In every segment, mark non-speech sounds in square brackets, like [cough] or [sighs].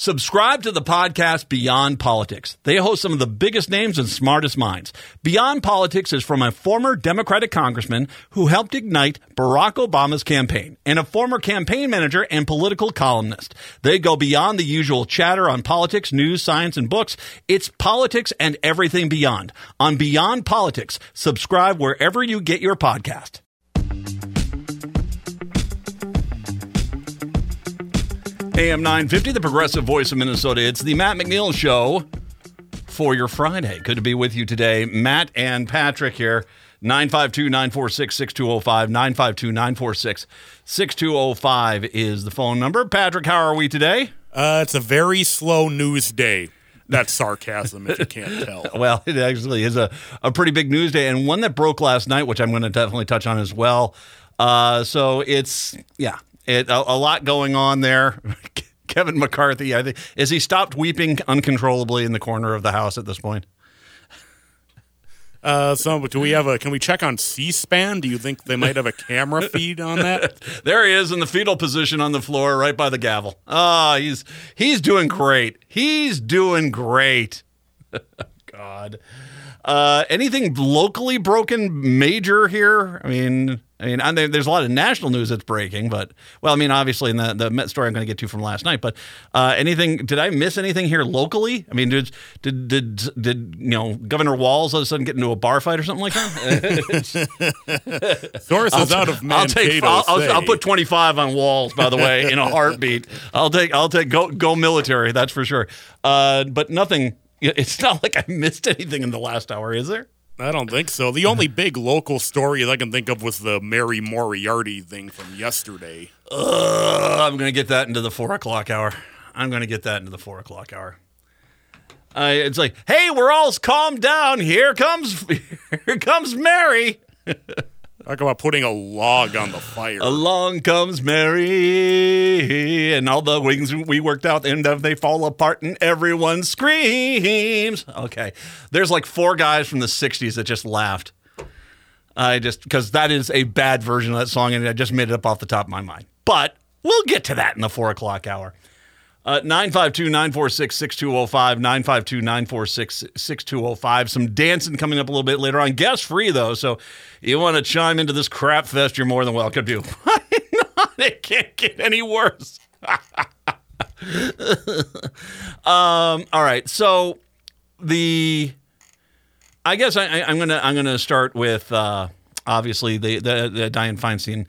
Subscribe to the podcast Beyond Politics. They host some of the biggest names and smartest minds. Beyond Politics is from a former Democratic congressman who helped ignite Barack Obama's campaign and a former campaign manager and political columnist. They go beyond the usual chatter on politics, news, science, and books. It's politics and everything beyond. On Beyond Politics, subscribe wherever you get your podcast. AM 950, the progressive voice of Minnesota. It's the Matt McNeil Show for your Friday. Good to be with you today. Matt and Patrick here. 952 946 6205. 952 946 6205 is the phone number. Patrick, how are we today? Uh, it's a very slow news day. That's sarcasm, if you can't [laughs] tell. Well, it actually is a, a pretty big news day and one that broke last night, which I'm going to definitely touch on as well. Uh, so it's, yeah, it, a, a lot going on there. [laughs] Kevin McCarthy, I think, is he stopped weeping uncontrollably in the corner of the house at this point? Uh, so do we have a? Can we check on C-SPAN? Do you think they might have a camera [laughs] feed on that? there he is in the fetal position on the floor, right by the gavel. Ah, oh, he's he's doing great. He's doing great. [laughs] God. Uh, anything locally broken major here? I mean, I mean, I, there's a lot of national news that's breaking, but well, I mean, obviously, in the the Met story I'm going to get to from last night. But uh, anything? Did I miss anything here locally? I mean, did did did did you know Governor Walz all of a sudden get into a bar fight or something like that? [laughs] Sources out of Mankato I'll take. I'll, I'll, I'll, put 25 on Walz, By the way, in a heartbeat. I'll take. I'll take. Go go military. That's for sure. Uh, but nothing. It's not like I missed anything in the last hour, is there? I don't think so. The only big local story that I can think of was the Mary Moriarty thing from yesterday. I'm going to get that into the four o'clock hour. I'm going to get that into the four o'clock hour. Uh, it's like, hey, we're all calm down. Here comes, [laughs] here comes Mary. [laughs] Talk about putting a log on the fire. Along comes Mary, and all the wings we worked out, and they fall apart, and everyone screams. Okay, there's like four guys from the '60s that just laughed. I just because that is a bad version of that song, and I just made it up off the top of my mind. But we'll get to that in the four o'clock hour. Uh, 952 946 6205. 952 946 6205. Some dancing coming up a little bit later on. Guest free, though. So you want to chime into this crap fest, you're more than welcome to. [laughs] It can't get any worse. [laughs] um, all right. So the. I guess I, am gonna I'm gonna start with uh, obviously the, the the Dianne Feinstein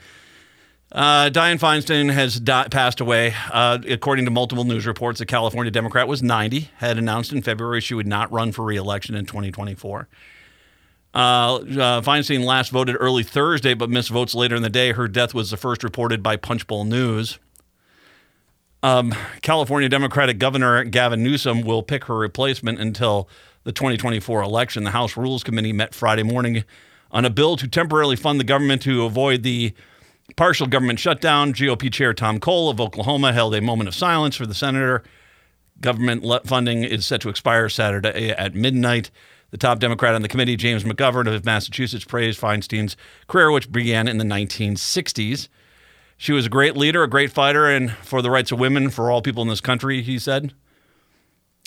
uh, Dianne Feinstein has di- passed away. Uh, according to multiple news reports, the California Democrat was 90, had announced in February she would not run for reelection in 2024. Uh, uh, Feinstein last voted early Thursday, but missed votes later in the day. Her death was the first reported by Punchbowl News. Um, California Democratic Governor Gavin Newsom will pick her replacement until the 2024 election. The House Rules Committee met Friday morning on a bill to temporarily fund the government to avoid the partial government shutdown. GOP Chair Tom Cole of Oklahoma held a moment of silence for the senator. Government funding is set to expire Saturday at midnight. The top Democrat on the committee, James McGovern of Massachusetts, praised Feinstein's career, which began in the 1960s. She was a great leader, a great fighter, and for the rights of women, for all people in this country, he said.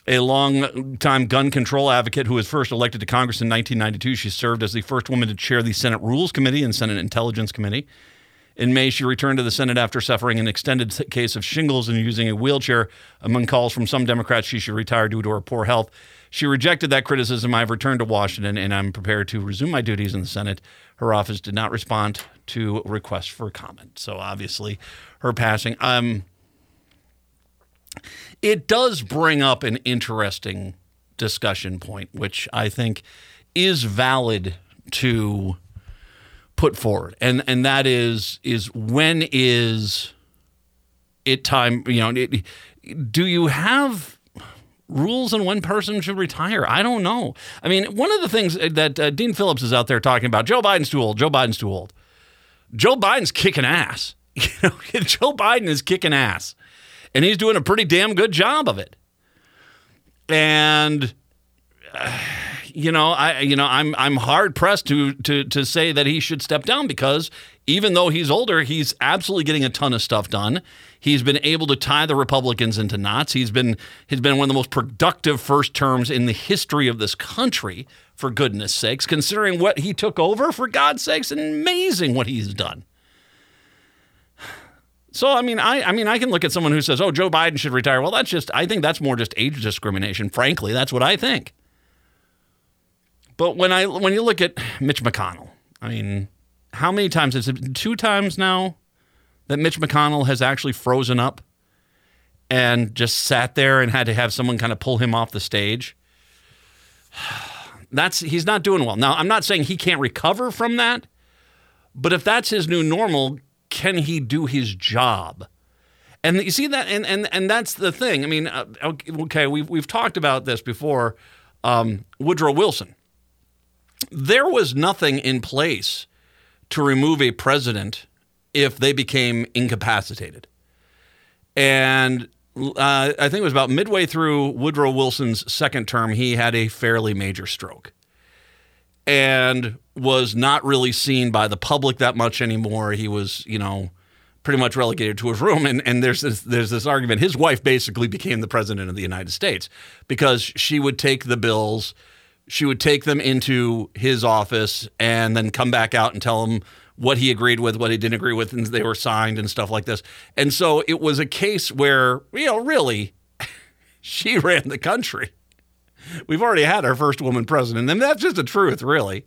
A long-time gun control advocate who was first elected to Congress in 1992, she served as the first woman to chair the Senate Rules Committee and Senate Intelligence Committee. In May, she returned to the Senate after suffering an extended case of shingles and using a wheelchair. Among calls from some Democrats, she should retire due to her poor health. She rejected that criticism. I've returned to Washington and I'm prepared to resume my duties in the Senate. Her office did not respond to requests for comment. So obviously, her passing. Um, it does bring up an interesting discussion point, which I think is valid to put forward, and and that is is when is it time? You know, it, do you have rules on when person should retire? I don't know. I mean, one of the things that uh, Dean Phillips is out there talking about, Joe Biden's too old. Joe Biden's too old. Joe Biden's kicking ass. [laughs] You know, Joe Biden is kicking ass, and he's doing a pretty damn good job of it. And uh, you know, I you know, I'm I'm hard pressed to to to say that he should step down because even though he's older, he's absolutely getting a ton of stuff done. He's been able to tie the Republicans into knots. He's been he's been one of the most productive first terms in the history of this country, for goodness sakes, considering what he took over, for God's sakes, amazing what he's done. So I mean, I I mean, I can look at someone who says, "Oh, Joe Biden should retire." Well, that's just I think that's more just age discrimination. Frankly, that's what I think. But when I when you look at Mitch McConnell, I mean, how many times is it two times now that Mitch McConnell has actually frozen up and just sat there and had to have someone kind of pull him off the stage? [sighs] That's he's not doing well. Now, I'm not saying he can't recover from that, but if that's his new normal, can he do his job? And you see that, and and and that's the thing. I mean, uh, okay, we've we've talked about this before. Um, Woodrow Wilson. There was nothing in place to remove a president if they became incapacitated, and uh, I think it was about midway through Woodrow Wilson's second term, he had a fairly major stroke and was not really seen by the public that much anymore. He was, you know, pretty much relegated to his room. And, and there's this, there's this argument. His wife basically became the president of the United States because she would take the bills, she would take them into his office, and then come back out and tell him what he agreed with, what he didn't agree with, and they were signed and stuff like this. And so it was a case where, you know, really, [laughs] she ran the country. We've already had our first woman president, and that's just the truth, really.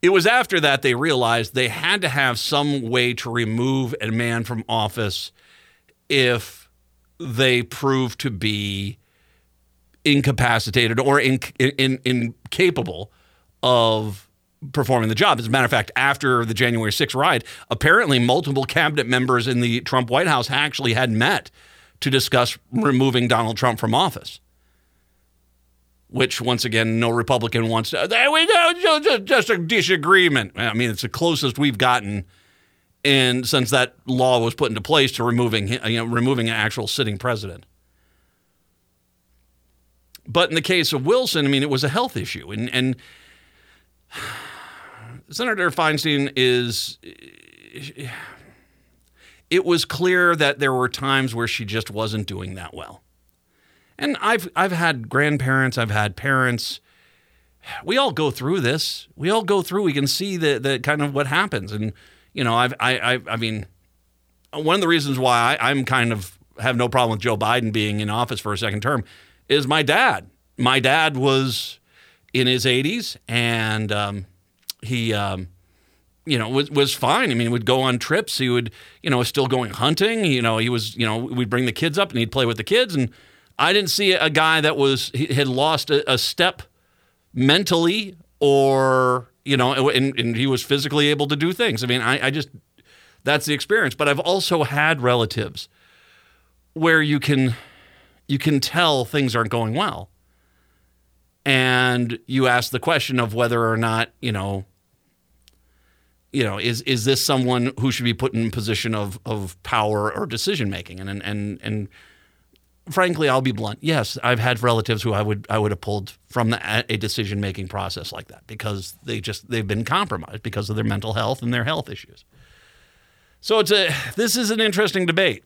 It was after that they realized they had to have some way to remove a man from office if they proved to be incapacitated or in, in, incapable of performing the job. As a matter of fact, after the January 6th riot, apparently multiple cabinet members in the Trump White House actually had met to discuss removing Donald Trump from office which once again no Republican wants. To, there we go, just, just a disagreement. I mean, it's the closest we've gotten, in since that law was put into place to removing you know removing an actual sitting president. But in the case of Wilson, I mean, it was a health issue, and and [sighs] Senator Feinstein is. [sighs] It was clear that there were times where she just wasn't doing that well and I've I've had grandparents, I've had parents. We all go through this. We all go through. We can see the the kind of what happens, and you know, I've I I, I mean, one of the reasons why I, I'm kind of have no problem with Joe Biden being in office for a second term is my dad. My dad was in his 80s, and um, he. Um, you know, was was fine. I mean, he would go on trips. He would, you know, was still going hunting. You know, he was, you know, we'd bring the kids up and he'd play with the kids. And I didn't see a guy that was had lost a, a step mentally or you know, and, and, he was physically able to do things. I mean, I, I just that's the experience. But I've also had relatives where you can you can tell things aren't going well, and you ask the question of whether or not you know you know, is is this someone who should be put in position of of power or decision making? And and and frankly, I'll be blunt. Yes, I've had relatives who I would I would have pulled from the, a decision making process like that because they just they've been compromised because of their mental health and their health issues. So it's a this is an interesting debate.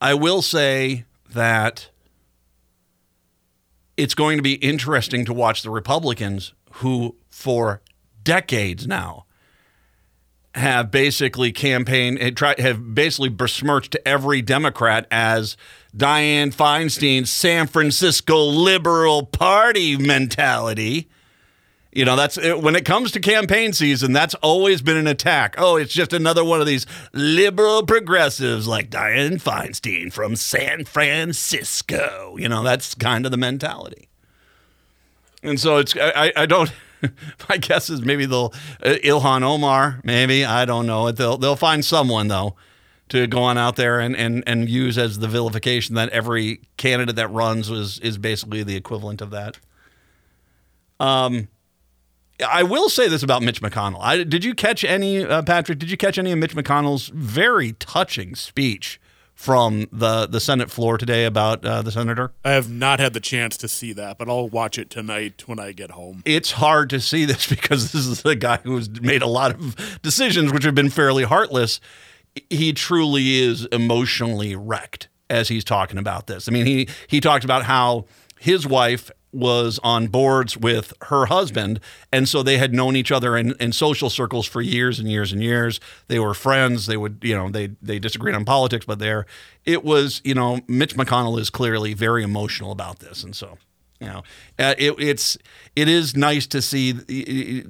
I will say that it's going to be interesting to watch the Republicans who for decades now have basically campaigned and try, have basically besmirched every Democrat as Dianne Feinstein's San Francisco liberal party mentality. You know, that's when it comes to campaign season, that's always been an attack. Oh, it's just another one of these liberal progressives like Dianne Feinstein from San Francisco. You know, that's kind of the mentality. And so it's, I, I don't. [laughs] my guess is maybe they'll uh, Ilhan Omar, maybe I don't know. They'll they'll find someone though to go on out there and, and, and use as the vilification that every candidate that runs is is basically the equivalent of that. Um, I will say this about Mitch McConnell. I, did you catch any, uh, Patrick? Did you catch any of Mitch McConnell's very touching speech from the the Senate floor today about uh, the senator? I have not had the chance to see that, but I'll watch it tonight when I get home. It's hard to see this [laughs] because this is a guy who's made a lot of decisions which have been fairly heartless. He truly is emotionally wrecked as he's talking about this. I mean, he he talked about how his wife was on boards with her husband, and so they had known each other in, in social circles for years and years and years. They were friends. They would, you know, they they disagreed on politics, but there, it was, you know, Mitch McConnell is clearly very emotional about this, and so. You know, uh, it, it's it is nice to see the,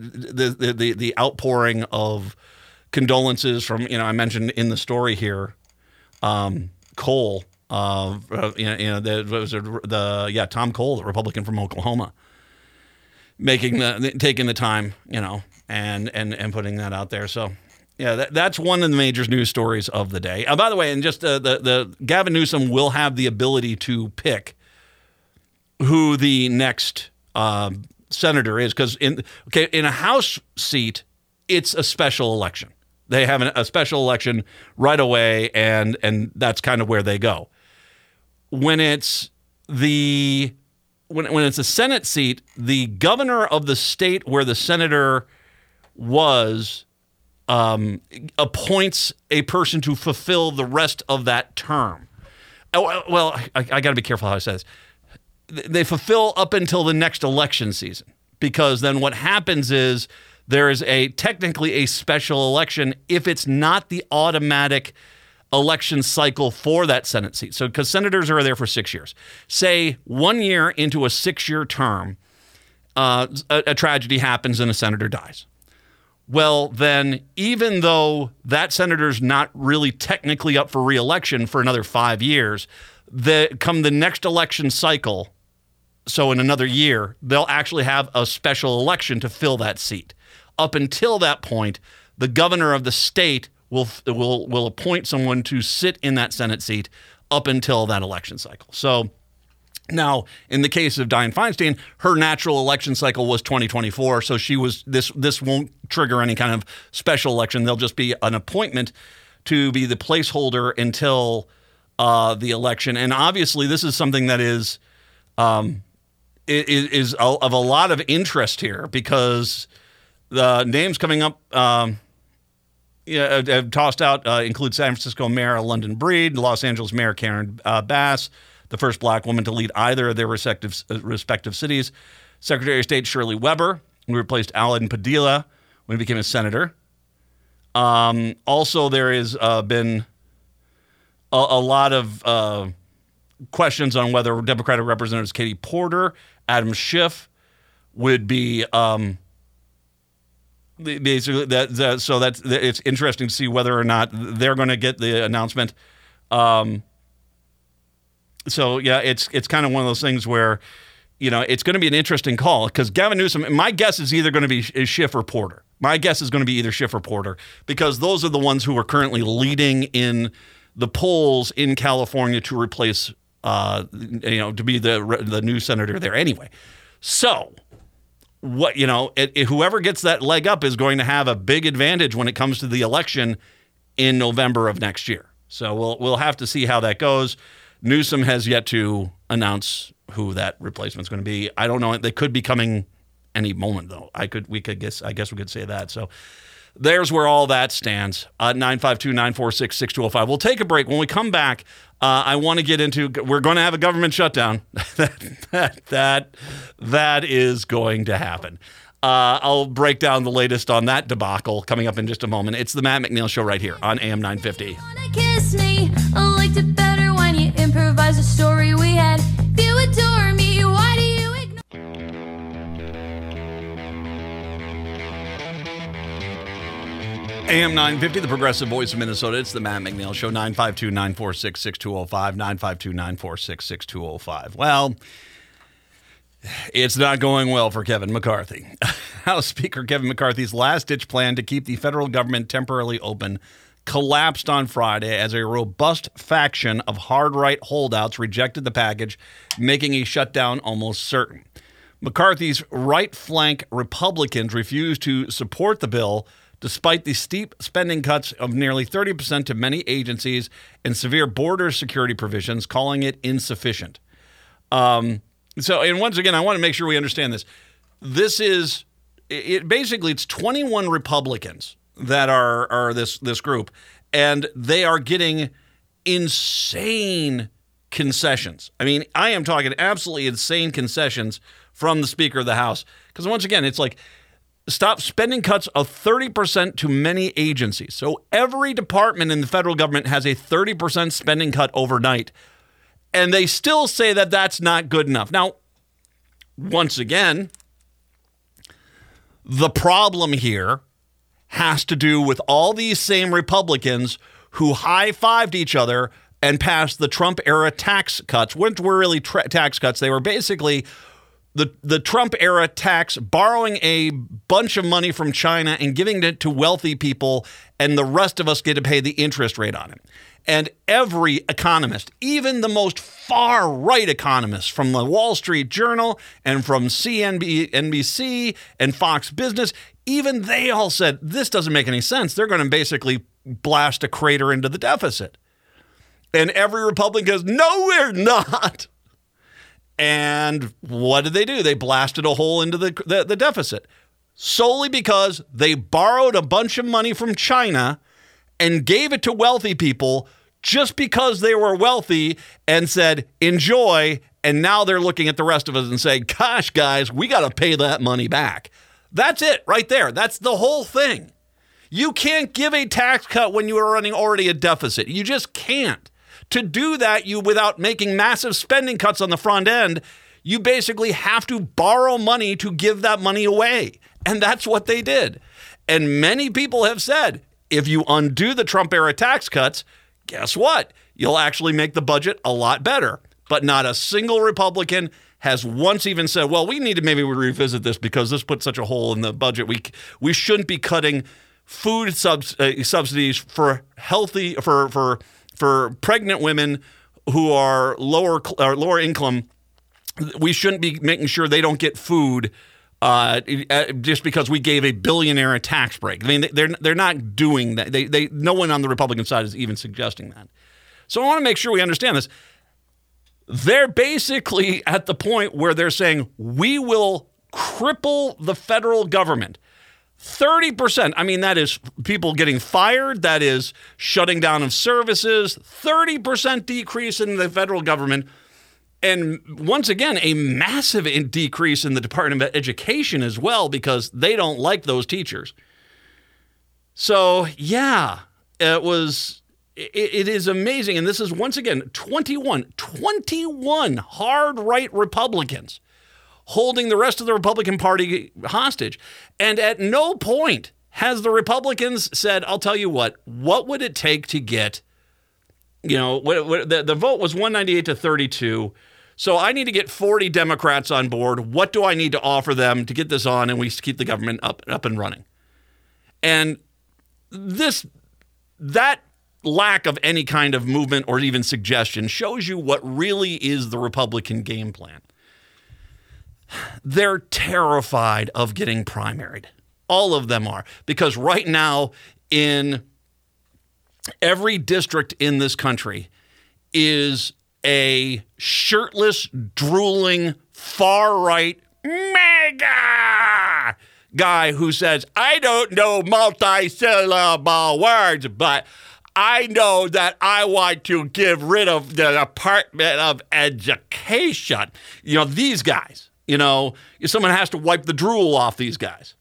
the the the outpouring of condolences from you know I mentioned in the story here, um, Cole uh, you know, you know the, was it, the yeah Tom Cole, the Republican from Oklahoma, making the taking the time, you know, and and and putting that out there. So yeah, that, that's one of the major news stories of the day. Uh, by the way, and just uh, the the Gavin Newsom will have the ability to pick who the next uh, senator is because in okay in a House seat, it's a special election. They have an, a special election right away, and and that's kind of where they go when it's the when, when it's a Senate seat, the governor of the state where the senator was um, appoints a person to fulfill the rest of that term. Oh, well, I, I got to be careful how I say this. They fulfill up until the next election season because then what happens is there is a technically a special election if it's not the automatic election cycle for that Senate seat. So, because senators are there for six years, say one year into a six year term, uh, a, a tragedy happens and a senator dies. Well, then, even though that senator's not really technically up for reelection for another five years, the come the next election cycle, so in another year, they'll actually have a special election to fill that seat. Up until that point, the governor of the state will will will appoint someone to sit in that Senate seat up until that election cycle. So now, in the case of Dianne Feinstein, her natural election cycle was 2024, so she was this this won't trigger any kind of special election. There'll just be an appointment to be the placeholder until uh, the election. And obviously, this is something that is um, is, is of a lot of interest here because the names coming up. Um, uh, tossed out uh, include San Francisco Mayor London Breed, Los Angeles Mayor Karen uh, Bass, the first black woman to lead either of their respective uh, respective cities. Secretary of State Shirley Weber, who replaced Alan Padilla when he became a senator. Um, also, there has uh, been a, a, lot of uh, questions on whether Democratic Representatives Katie Porter, Adam Schiff would be. Um, basically that, that so that's it's interesting to see whether or not they're going to get the announcement. Um, so yeah, it's it's kind of one of those things where you know it's going to be an interesting call because Gavin Newsom. My guess is either going to be Schiff or Porter. My guess is going to be either Schiff or Porter because those are the ones who are currently leading in the polls in California to replace uh, you know to be the the new senator there anyway. So what you know, it, it, whoever gets that leg up is going to have a big advantage when it comes to the election in November of next year. So we'll we'll have to see how that goes. Newsom has yet to announce who that replacement is going to be. I don't know. They could be coming any moment though. I could we could guess I guess we could say that. So there's where all that stands. Uh, 952 946 6205. We'll take a break. When we come back, uh, I want to get into. We're going to have a government shutdown. [laughs] that, that, that is going to happen. Uh, I'll break down the latest on that debacle coming up in just a moment. It's the Matt McNeil Show right here on AM 950. AM 950, the progressive voice of Minnesota. It's the Matt McNeil Show, 952 946 6205, 952 946 6205. Well, it's not going well for Kevin McCarthy. [laughs] House Speaker Kevin McCarthy's last ditch plan to keep the federal government temporarily open collapsed on Friday as a robust faction of hard right holdouts rejected the package, making a shutdown almost certain. McCarthy's right flank Republicans refused to support the bill despite the steep spending cuts of nearly 30% to many agencies and severe border security provisions, calling it insufficient. Um, so, and once again, I want to make sure we understand this. This is it. Basically, it's 21 Republicans that are are this this group, and they are getting insane concessions. I mean, I am talking absolutely insane concessions from the Speaker of the House. Because once again, it's like stop spending cuts of 30% to many agencies. So every department in the federal government has a 30% spending cut overnight. And they still say that that's not good enough. Now, once again, the problem here has to do with all these same Republicans who high fived each other and passed the Trump era tax cuts, which were really tra- tax cuts. They were basically the, the Trump era tax, borrowing a bunch of money from China and giving it to wealthy people, and the rest of us get to pay the interest rate on it. And every economist, even the most far right economists from the Wall Street Journal and from CNBC and Fox Business, even they all said this doesn't make any sense. They're going to basically blast a crater into the deficit. And every Republican goes, no, we're not. And what did they do? They blasted a hole into the, the, the, deficit solely because they borrowed a bunch of money from China and gave it to wealthy people just because they were wealthy and said, enjoy. And now they're looking at the rest of us and saying, gosh, guys, we got to pay that money back. That's it right there. That's the whole thing. You can't give a tax cut when you are running already a deficit. You just can't. To do that, you without making massive spending cuts on the front end, you basically have to borrow money to give that money away. And that's what they did. And many people have said if you undo the Trump era tax cuts, guess what? You'll actually make the budget a lot better. But not a single Republican has once even said, well, we need to maybe revisit this because this put such a hole in the budget. We, we shouldn't be cutting food subs, uh, subsidies for healthy, for, for for pregnant women who are lower or lower income, we shouldn't be making sure they don't get food uh, uh, just because we gave a billionaire a tax break. I mean, they're they're not doing that. They they no one on the Republican side is even suggesting that. So I want to make sure we understand this. They're basically at the point where they're saying we will cripple the federal government. 30%. I mean, that is people getting fired. That is shutting down of services. 30% decrease in the federal government. And once again, a massive decrease in the Department of Education as well because they don't like those teachers. So, yeah, it was, it, is amazing. And this is once again 21, 21 hard right Republicans holding the rest of the Republican Party hostage. And at no point has the Republicans said, I'll tell you what, what would it take to get, you know, what, what, the, the vote was 198 to 32. So I need to get 40 Democrats on board. What do I need to offer them to get this on and we keep the government up, up and running? And this, that lack of any kind of movement or even suggestion shows you what really is the Republican game plan they're terrified of getting primaried. All of them are. Because right now, in every district in this country, is a shirtless, drooling, far right, MAGA guy who says, I don't know multi-syllable words, but I know that I want to give rid of the Department of Education. You know, these guys. You know, someone has to wipe the drool off these guys.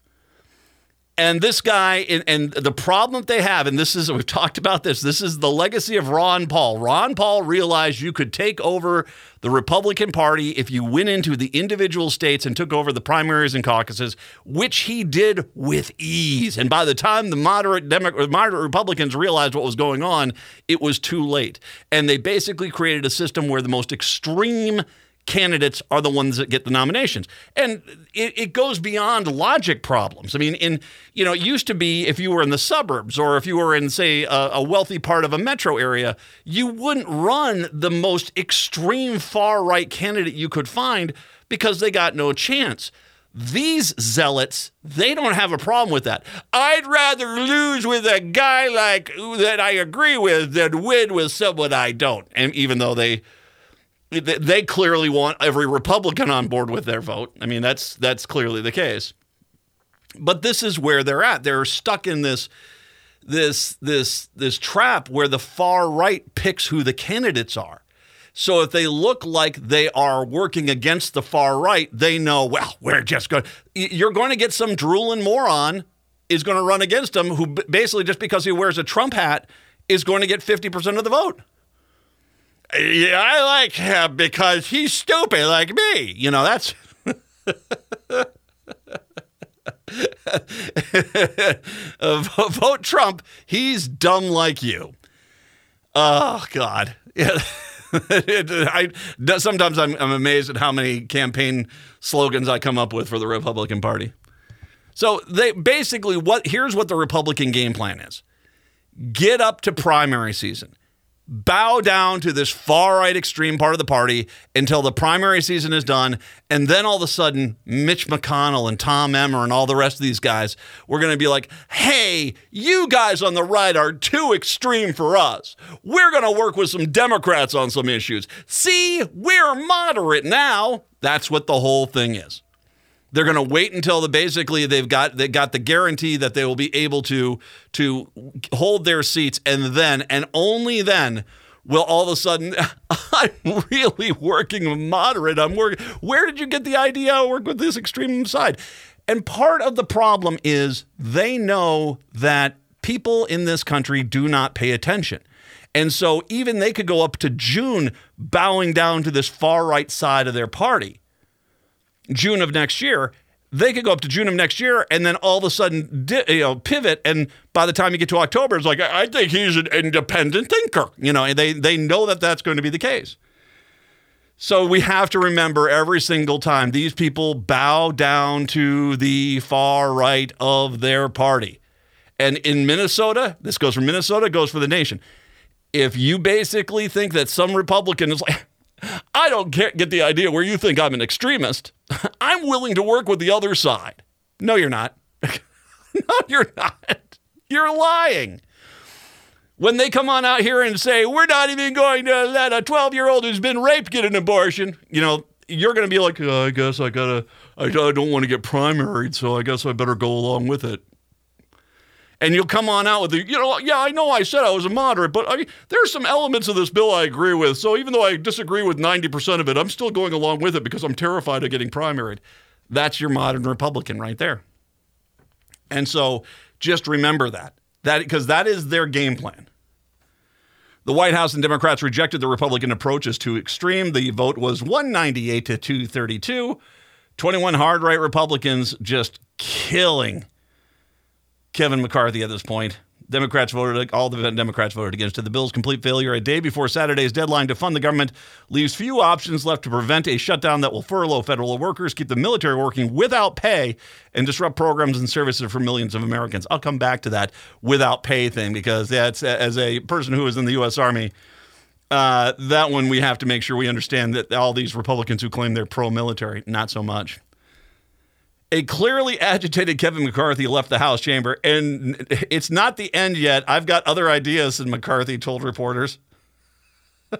And this guy, and, and, the problem that they have, and this is, [laughs] we've talked about this, this is the legacy of Ron Paul. Ron Paul realized you could take over the Republican Party if you went into the individual states and took over the primaries and caucuses, which he did with ease. And by the time the moderate, Demo- moderate Republicans realized what was going on, it was too late. And they basically created a system where the most extreme candidates are the ones that get the nominations. And it, it, goes beyond logic problems. I mean, in you know, it used to be if you were in the suburbs or if you were in, say, a, a wealthy part of a metro area, you wouldn't run the most extreme far right candidate you could find because they got no chance. These zealots, they don't have a problem with that. I'd rather lose with a guy like that I agree with than win with someone I don't. And even though they they clearly want every Republican on board with their vote. I mean, that's that's clearly the case. But this is where they're at. They're stuck in this this this this trap where the far right picks who the candidates are. So if they look like they are working against the far right, they know, well, we're just going you're going to get some drooling moron is going to run against them who basically just because he wears a Trump hat is going to get 50% of the vote. Yeah, I like him because he's stupid like me. You know, that's [laughs] vote Trump. He's dumb like you. Oh God. Yeah. [laughs] I sometimes I'm, I'm amazed at how many campaign slogans I come up with for the Republican Party. So they basically what here's what the Republican game plan is. Get up to primary season bow down to this far right extreme part of the party until the primary season is done. And then all of a sudden, Mitch McConnell and Tom Emmer and all the rest of these guys, we're going to be like, hey, you guys on the right are too extreme for us. We're going to work with some Democrats on some issues. See, we're moderate now. That's what the whole thing is. They're going to wait until the basically they've got they got the guarantee that they will be able to to hold their seats, and then and only then will all of a sudden [laughs] I'm really working moderate. I'm working. Where did you get the idea? I work with this extreme side, and part of the problem is they know that people in this country do not pay attention. And so even they could go up to June bowing down to this far right side of their party. June of next year, they could go up to June of next year and then all of a sudden you know pivot. And by the time you get to October it's like I think he's an independent thinker you know they they know that that's going to be the case. So we have to remember every single time these people bow down to the far right of their party. And in Minnesota this goes for Minnesota goes for the nation. If you basically think that some Republican is like I don't get the idea where you think I'm an extremist. [laughs] I'm willing to work with the other side. No, you're not. [laughs] no, you're not. You're lying. When they come on out here and say, we're not even going to let a 12 year old who's been raped get an abortion, you know, you're going to be like, oh, I guess I got to, I don't want to get primaried, so I guess I better go along with it and you'll come on out with the, you know, yeah, I know I said I was a moderate, but I, there are some elements of this bill I agree with. So even though I disagree with 90% of it, I'm still going along with it because I'm terrified of getting primaried. That's your modern Republican right there. And so just remember that, that because that is their game plan. The White House and Democrats rejected the Republican approach as too extreme. The vote was 198 to 232. 21 hard right Republicans just killing Kevin McCarthy at this point. Democrats voted, all the Democrats voted against it. The bill's complete failure a day before Saturday's deadline to fund the government leaves few options left to prevent a shutdown that will furlough federal workers, keep the military working without pay, and disrupt programs and services for millions of Americans. I'll come back to that without pay thing because that's as a person who is in the U.S. Army. Uh, that one we have to make sure we understand that all these Republicans who claim they're pro-military, not so much. A clearly agitated Kevin McCarthy left the House chamber, and it's not the end yet. I've got other ideas, and McCarthy told reporters. [laughs]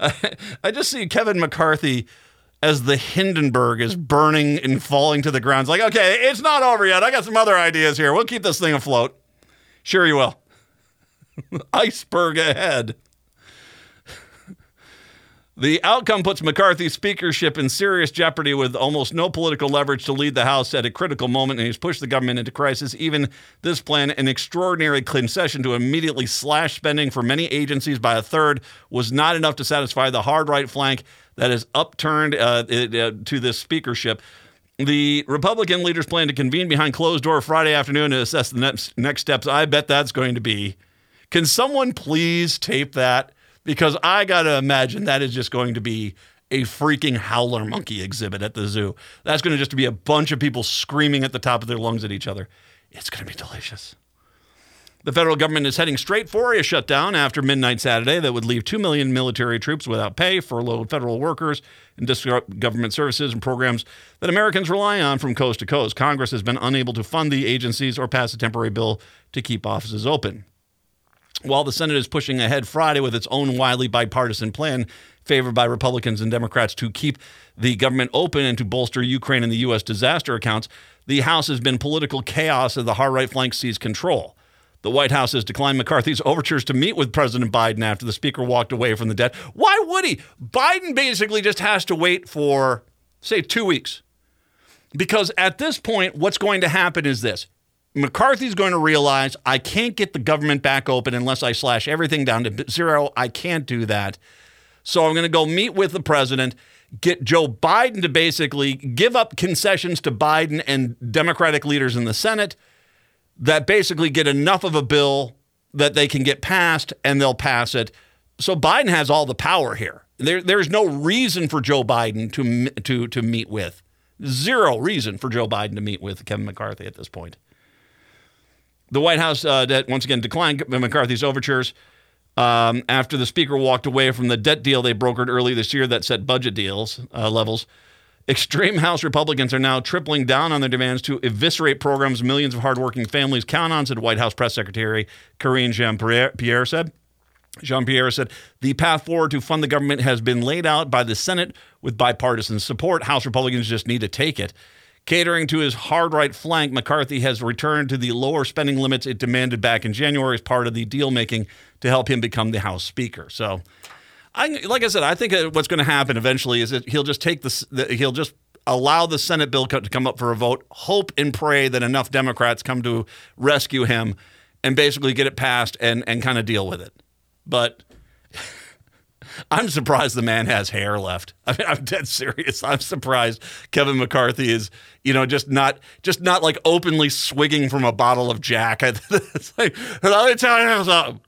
I, just see Kevin McCarthy as the Hindenburg is burning and falling to the ground. It's like, okay, it's not over yet. I got some other ideas here. We'll keep this thing afloat. Sure, you will. [laughs] Iceberg ahead. The outcome puts McCarthy's speakership in serious jeopardy with almost no political leverage to lead the House at a critical moment, and he's pushed the government into crisis. Even this plan, an extraordinary concession to immediately slash spending for many agencies by a third, was not enough to satisfy the hard right flank that is upturned uh, uh, to this speakership. The Republican leaders plan to convene behind closed door Friday afternoon to assess the next, next steps. I bet that's going to be. Can someone please tape that? Because I got to imagine that is just going to be a freaking howler monkey exhibit at the zoo. That's going to just be a bunch of people screaming at the top of their lungs at each other. It's going to be delicious. The federal government is heading straight for a shutdown after midnight Saturday that would leave 2 million military troops without pay, furloughed federal workers, and disrupt government services and programs that Americans rely on from coast to coast. Congress has been unable to fund the agencies or pass a temporary bill to keep offices open. While the Senate is pushing ahead Friday with its own widely bipartisan plan favored by Republicans and Democrats to keep the government open and to bolster Ukraine and the U.S. disaster accounts, the House has been political chaos as the hard right flank seized control. The White House has declined McCarthy's overtures to meet with President Biden after the speaker walked away from the debt. Why would he? Biden basically just has to wait for, say, two weeks. Because at this point, what's going to happen is this McCarthy's going to realize I can't get the government back open unless I slash everything down to zero. I can't do that. So I'm going to go meet with the president, get Joe Biden to basically give up concessions to Biden and Democratic leaders in the Senate that basically get enough of a bill that they can get passed and they'll pass it. So Biden has all the power here. There, there's no reason for Joe Biden to, to, to meet with. Zero reason for Joe Biden to meet with Kevin McCarthy at this point. The White House, uh, once again declined McCarthy's overtures um, after the speaker walked away from the debt deal they brokered early this year that set budget deals uh, levels. Extreme House Republicans are now tripling down on their demands to eviscerate programs millions of hardworking families count on, said White House Press Secretary Karine Jean Pierre said. Jean Pierre said the path forward to fund the government has been laid out by the Senate with bipartisan support. House Republicans just need to take it. Catering to his hard right flank, McCarthy has returned to the lower spending limits it demanded back in January as part of the deal making to help him become the House Speaker. So, I, like I said, I think what's going to happen eventually is that he'll just take the he'll just allow the Senate bill to come up for a vote, hope and pray that enough Democrats come to rescue him, and basically get it passed and and kind of deal with it. But I'm surprised the man has hair left. [laughs] I mean, I'm dead serious. I'm surprised Kevin McCarthy is, you know, just not just not like openly swigging from a bottle of Jack. [laughs] it's like, let me tell you something.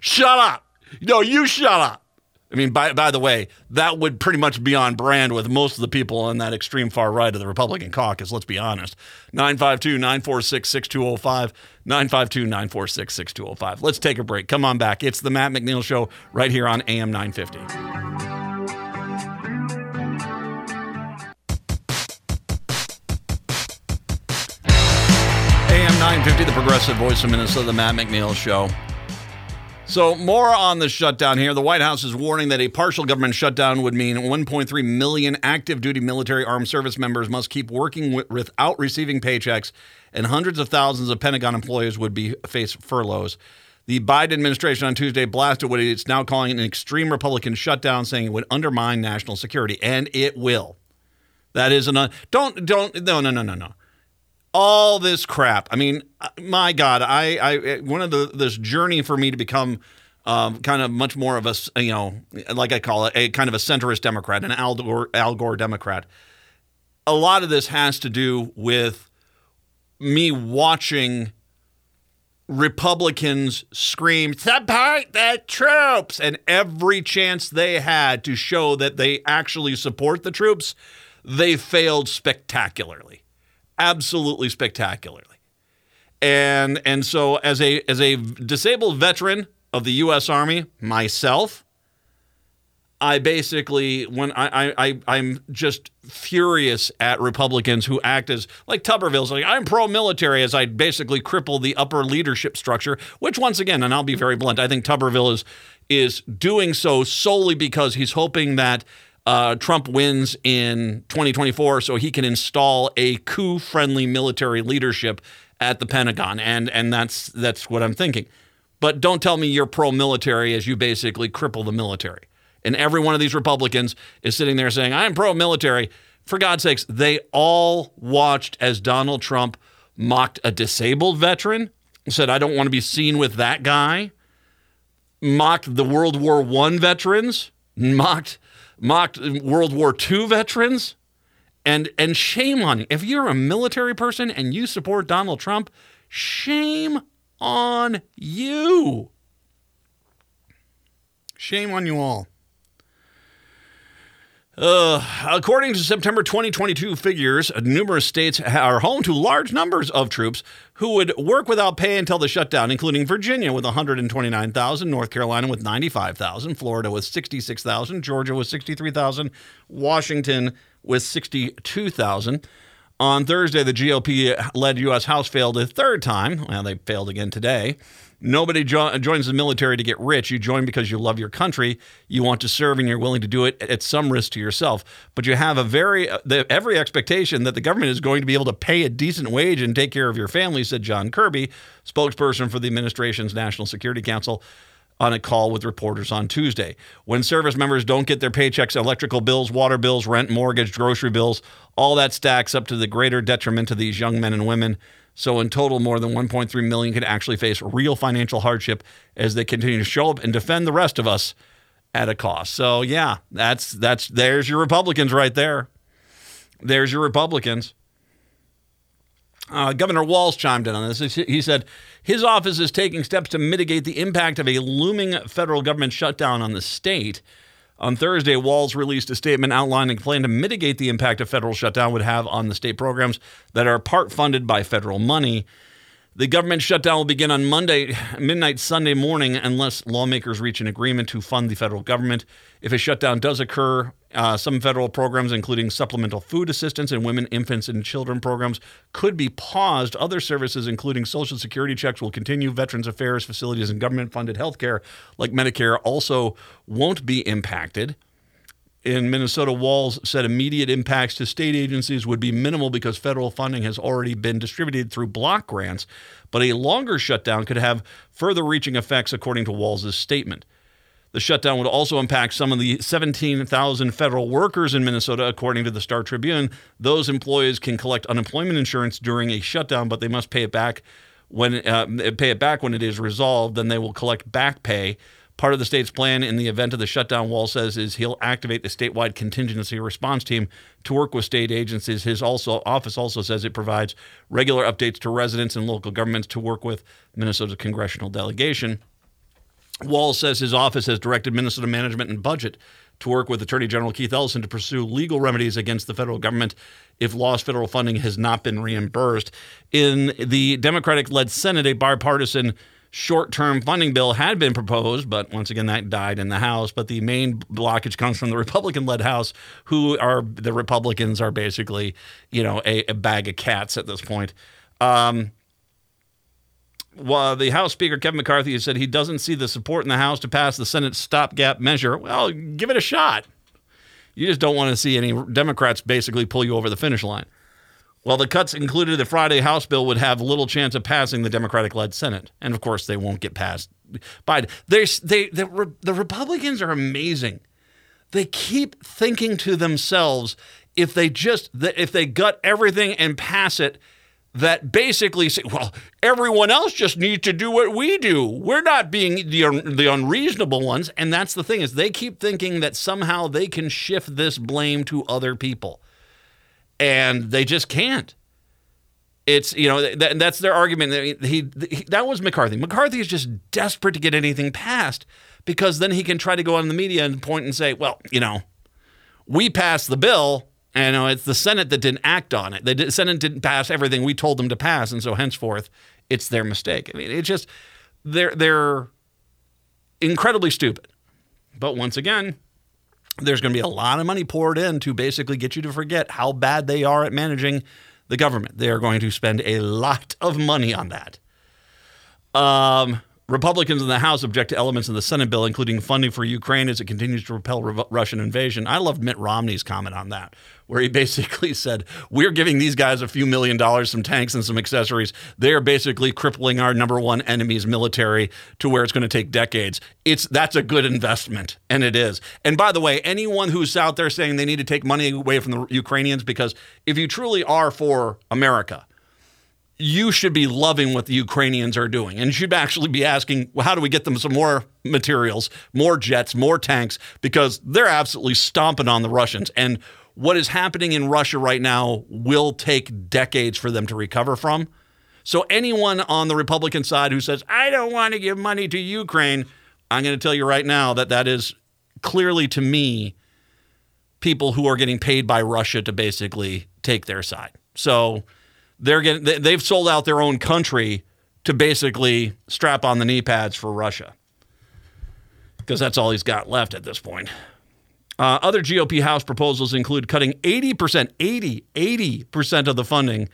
Shut up. No, you shut up. I mean, by, by the way, that would pretty much be on brand with most of the people on that extreme far right of the Republican caucus, let's be honest. 952 946 6205. 952 946 6205. Let's take a break. Come on back. It's the Matt McNeil Show right here on AM 950. AM 950, the progressive voice of Minnesota, the Matt McNeil Show. So, more on the shutdown here. The White House is warning that a partial government shutdown would mean 1.3 million active duty military armed service members must keep working without receiving paychecks, and hundreds of thousands of Pentagon employees would be face furloughs. The Biden administration on Tuesday blasted what it's now calling an extreme Republican shutdown, saying it would undermine national security, and it will. That is an un- don't don't no no no no no all this crap. I mean, uh, my God, I, I one of the this journey for me to become um, kind of much more of a you know, like I call it, a kind of a centrist Democrat, an Al Gore, Al Gore Democrat. A lot of this has to do with me watching Republicans scream, support the troops, and every chance they had to show that they actually support the troops, they failed spectacularly absolutely spectacularly. And and so as a as a disabled veteran of the US Army myself, I basically when I, I, I am just furious at Republicans who act as like Tuberville's like I'm pro-military as I basically cripple the upper leadership structure, which once again, and I'll be very blunt, I think Tuberville is is doing so solely because he's hoping that uh, Trump wins in 2024 so he can install a coup friendly military leadership at the Pentagon. And, and that's, that's what I'm thinking. But don't tell me you're pro military as you basically cripple the military. And every one of these Republicans is sitting there saying, I'm pro military. For God's sakes, they all watched as Donald Trump mocked a disabled veteran, said, I don't want to be seen with that guy, mocked the World War I veterans, mocked mocked World War II veterans. And, and shame on you. If you're a military person and you support Donald Trump, shame on you. Shame on you all. Uh, according to September 2022 figures, numerous states are home to large numbers of troops who would work without pay until the shutdown, including Virginia with 129,000, North Carolina with 95,000, Florida with 66,000, Georgia with 63,000, Washington with 62,000. On Thursday, the GOP led U.S. House failed a third time. Well, they failed again today. Nobody jo- joins the military to get rich. You join because you love your country, you want to serve, and you're willing to do it at some risk to yourself. But you have a very uh, the, every expectation that the government is going to be able to pay a decent wage and take care of your family," said John Kirby, spokesperson for the administration's National Security Council on a call with reporters on Tuesday. When service members don't get their paychecks, electrical bills, water bills, rent, mortgage, grocery bills, all that stacks up to the greater detriment to these young men and women. So in total, more than 1.3 million could actually face real financial hardship as they continue to show up and defend the rest of us at a cost. So yeah, that's that's there's your Republicans right there. There's your Republicans. Uh, Governor Walz chimed in on this. He said his office is taking steps to mitigate the impact of a looming federal government shutdown on the state. On Thursday, Walz released a statement outlining a plan to mitigate the impact a federal shutdown would have on the state programs that are part funded by federal money. The government shutdown will begin on Monday, midnight Sunday morning, unless lawmakers reach an agreement to fund the federal government. If a shutdown does occur, uh, some federal programs, including supplemental food assistance and women, infants, and children programs, could be paused. Other services, including Social Security checks, will continue. Veterans Affairs facilities and government funded health care, like Medicare, also won't be impacted in Minnesota, Walz said immediate impacts to state agencies would be minimal because federal funding has already been distributed through block grants, but a longer shutdown could have further reaching effects, according to Walz' statement. The shutdown would also impact some of the 17,000 federal workers in Minnesota, according to the Star Tribune. Those employees can collect unemployment insurance during a shutdown, but they must pay it back when uh, pay it back when it is resolved. Then they will collect back pay. Part of the state's plan in the event of the shutdown, Walz says, is he'll activate the statewide contingency response team to work with state agencies. His also office also says it provides regular updates to residents and local governments to work with Minnesota's congressional delegation. Walz says his office has directed Minnesota Management and Budget to work with Attorney General Keith Ellison to pursue legal remedies against the federal government if lost federal funding has not been reimbursed. In the Democratic led Senate, a bipartisan short term funding bill had been proposed, but once again, that died in the House. But the main blockage comes from the Republican led House, who are the Republicans are basically, you know, a, a bag of cats at this point. Um, well, the House Speaker Kevin McCarthy has said he doesn't see the support in the House to pass the Senate stopgap measure. Well, give it a shot. You just don't want to see any Democrats basically pull you over the finish line. Well, the cuts included the Friday House bill would have little chance of passing the Democratic led Senate. And of course, they won't get passed. Biden. They, they, the, the Republicans are amazing. They keep thinking to themselves if they just if they gut everything and pass it, that basically say, well, everyone else just needs to do what we do. We're not being the, the unreasonable ones. And that's the thing is they keep thinking that somehow they can shift this blame to other people and they just can't. It's you know that, that's their argument. He, he that was McCarthy. McCarthy is just desperate to get anything passed because then he can try to go on the media and point and say, well, you know, we passed the bill. And know, it's the Senate that didn't act on it. The Senate didn't pass everything we told them to pass, and so henceforth, it's their mistake. I mean, it's just they're they're incredibly stupid. But once again, there's going to be a lot of money poured in to basically get you to forget how bad they are at managing the government. They are going to spend a lot of money on that. Um, Republicans in the House object to elements of the Senate bill, including funding for Ukraine as it continues to repel re- Russian invasion. I loved Mitt Romney's comment on that, where he [laughs] basically said, We're giving these guys a few million dollars, some tanks, and some accessories. They are basically crippling our number one enemy's military to where it's going to take decades. It's That's a good investment, and it is. And by the way, anyone who's out there saying they need to take money away from the Ukrainians, because if you truly are for America, you should be loving what the Ukrainians are doing. And you should actually be asking, well, how do we get them some more materials, more jets, more tanks? Because they're absolutely stomping on the Russians. And what is happening in Russia right now will take decades for them to recover from. So, anyone on the Republican side who says, I don't want to give money to Ukraine, I'm going to tell you right now that that is clearly to me people who are getting paid by Russia to basically take their side. So they're getting they- they've sold out their own country to basically strap on the knee pads for Russia because that's all he's got left at this point. Uh, other GOP House proposals include cutting 80%, 80, 80% of the funding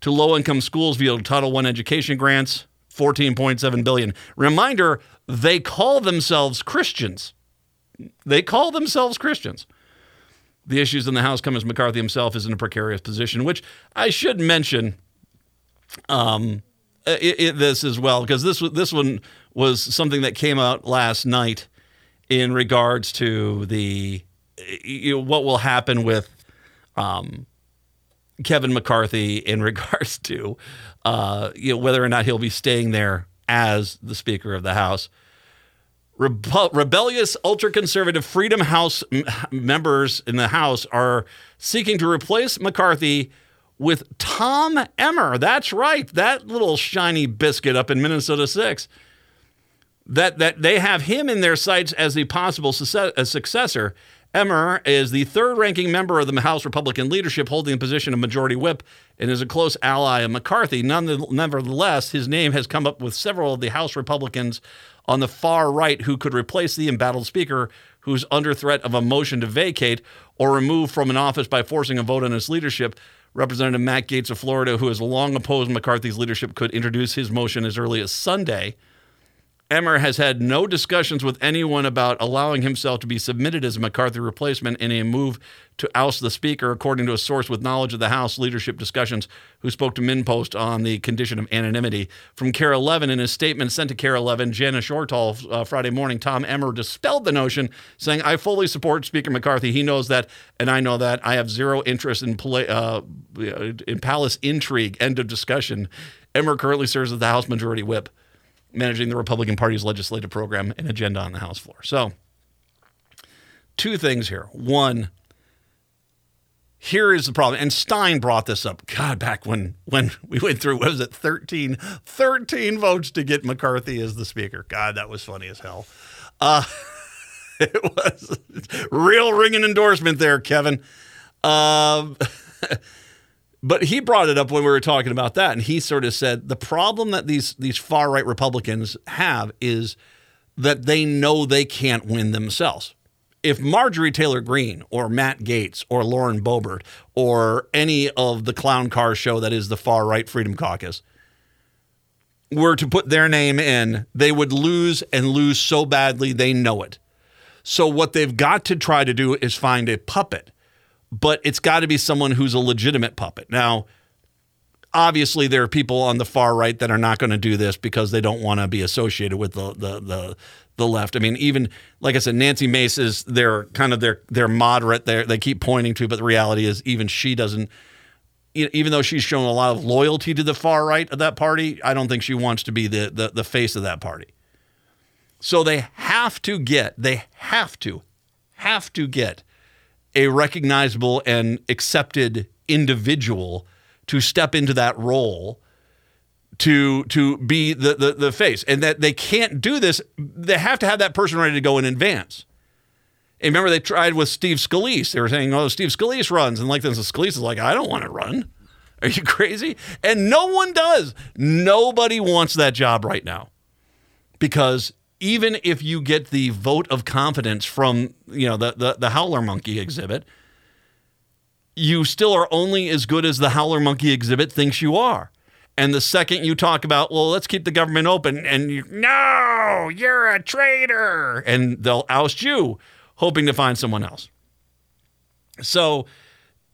to low-income schools via Title I education grants, 14.7 billion. Reminder, they call themselves Christians. They call themselves Christians. The issues in the House come as McCarthy himself is in a precarious position, which I should mention um, it, it, this as well, because this, this one was something that came out last night in regards to the you know, what will happen with um, Kevin McCarthy in [laughs] regards to uh, you know, whether or not he'll be staying there as the Speaker of the House. Rebu- rebellious ultra conservative Freedom House m- members in the House are seeking to replace McCarthy with Tom Emmer. That's right, that little shiny biscuit up in Minnesota 6 that that they have him in their sights as the possible suce- uh, successor. Emmer is the third-ranking member of the House Republican leadership, holding the position of majority whip, and is a close ally of McCarthy. None, nevertheless, his name has come up with several of the House Republicans on the far right who could replace the embattled Speaker, who's under threat of a motion to vacate or remove from an office by forcing a vote on his leadership. Representative Matt Gaetz of Florida, who has long opposed McCarthy's leadership, could introduce his motion as early as Sunday. Emmer has had no discussions with anyone about allowing himself to be submitted as a McCarthy replacement in a move to oust the Speaker, according to a source with knowledge of the House leadership discussions who spoke to MinnPost on the condition of anonymity. From KARE 11, in a statement sent to KARE 11, Jana Shortal uh, Friday morning, Tom Emmer dispelled the notion, saying, I fully support Speaker McCarthy. He knows that, and I know that. I have zero interest in, uh, in palace intrigue. End of discussion. Emmer currently serves as the House Majority Whip managing the Republican Party's legislative program and agenda on the House floor. So, two things here. One, here is the problem. And Stein brought this up, God, back when, when we went through, what was it, 13, 13 votes to get McCarthy as the speaker. God, that was funny as hell. Uh, [laughs] it was real ringing endorsement there, Kevin. Um, [laughs] but he brought it up when we were talking about that, and he sort of said the problem that these these far right Republicans have is that they know they can't win themselves. If Marjorie Taylor Greene or Matt Gaetz or Lauren Boebert or any of the clown car show that is the far right Freedom Caucus were to put their name in, they would lose and lose so badly they know it. So what they've got to try to do is find a puppet but it's got to be someone who's a legitimate puppet. Now, obviously, there are people on the far right that are not going to do this because they don't want to be associated with the the the the left. I mean, even like I said, Nancy Mace is they're kind of they're they're moderate. They they keep pointing to, but the reality is even she doesn't. Even though she's shown a lot of loyalty to the far right of that party, I don't think she wants to be the the, the face of that party. So they have to get they have to have to get a recognizable and accepted individual to step into that role to to be the, the the face. And that they can't do this they have to have that person ready to go in advance. And remember they tried with Steve Scalise. They were saying oh Steve Scalise runs. And like this Scalise is like I don't want to run. Are you [laughs] crazy? And no one does. Nobody wants that job right now. Because even if you get the vote of confidence from you know the, the the howler monkey exhibit you still are only as good as the howler monkey exhibit thinks you are. And the second you talk about well let's keep the government open and you no you're a traitor and they'll oust you hoping to find someone else. So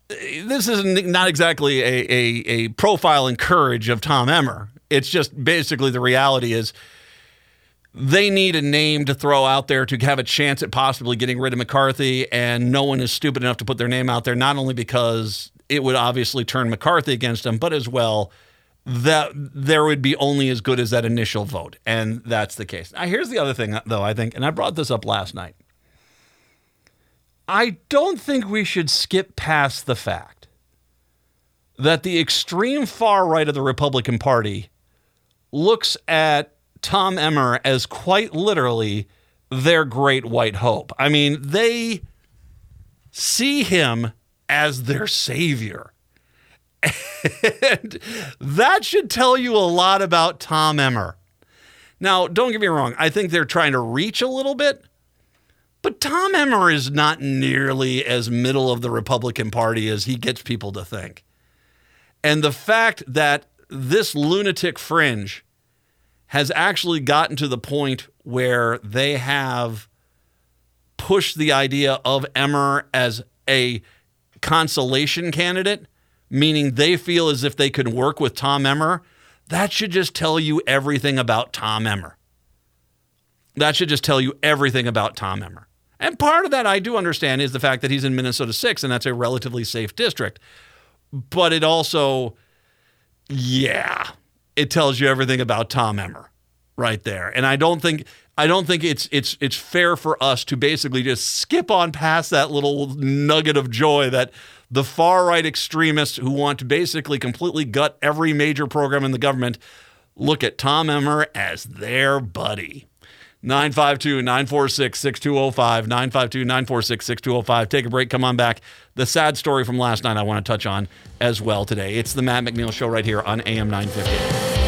this is not exactly a, a, a profile and courage of tom emmer. It's just basically the reality is they need a name to throw out there to have a chance at possibly getting rid of McCarthy, and no one is stupid enough to put their name out there, not only because it would obviously turn McCarthy against them, but as well that there would be only as good as that initial vote. And that's the case. Now, here's the other thing, though, I think, and I brought this up last night. I don't think we should skip past the fact that the extreme far right of the Republican Party looks at Tom Emmer as quite literally their great white hope. I mean, they see him as their savior. And that should tell you a lot about Tom Emmer. Now, don't get me wrong, I think they're trying to reach a little bit, but Tom Emmer is not nearly as middle of the Republican Party as he gets people to think. And the fact that this lunatic fringe has actually gotten to the point where they have pushed the idea of Emmer as a consolation candidate, meaning they feel as if they could work with Tom Emmer, that should just tell you everything about Tom Emmer. That should just tell you everything about Tom Emmer. And part of that I do understand is the fact that he's in Minnesota 6 and that's a relatively safe district. But it also yeah, it tells you everything about Tom Emmer right there. And I don't think I don't think it's it's it's fair for us to basically just skip on past that little nugget of joy that the far right extremists who want to basically completely gut every major program in the government look at Tom Emmer as their buddy. 952 946 6205. 952 946 6205. Take a break. Come on back. The sad story from last night I want to touch on as well today. It's the Matt McNeil Show right here on AM 950.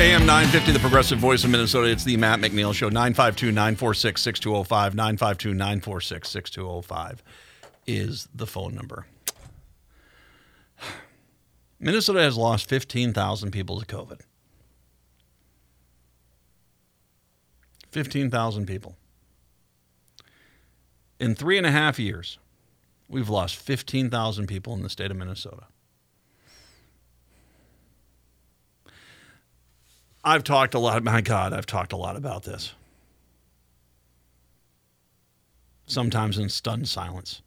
AM 950, the progressive voice of Minnesota. It's the Matt McNeil Show. 952 946 6205. 952 946 6205 is the phone number. Minnesota has lost 15,000 people to COVID. 15,000 people. In three and a half years, we've lost 15,000 people in the state of Minnesota. I've talked a lot, my God, I've talked a lot about this. Sometimes in stunned silence.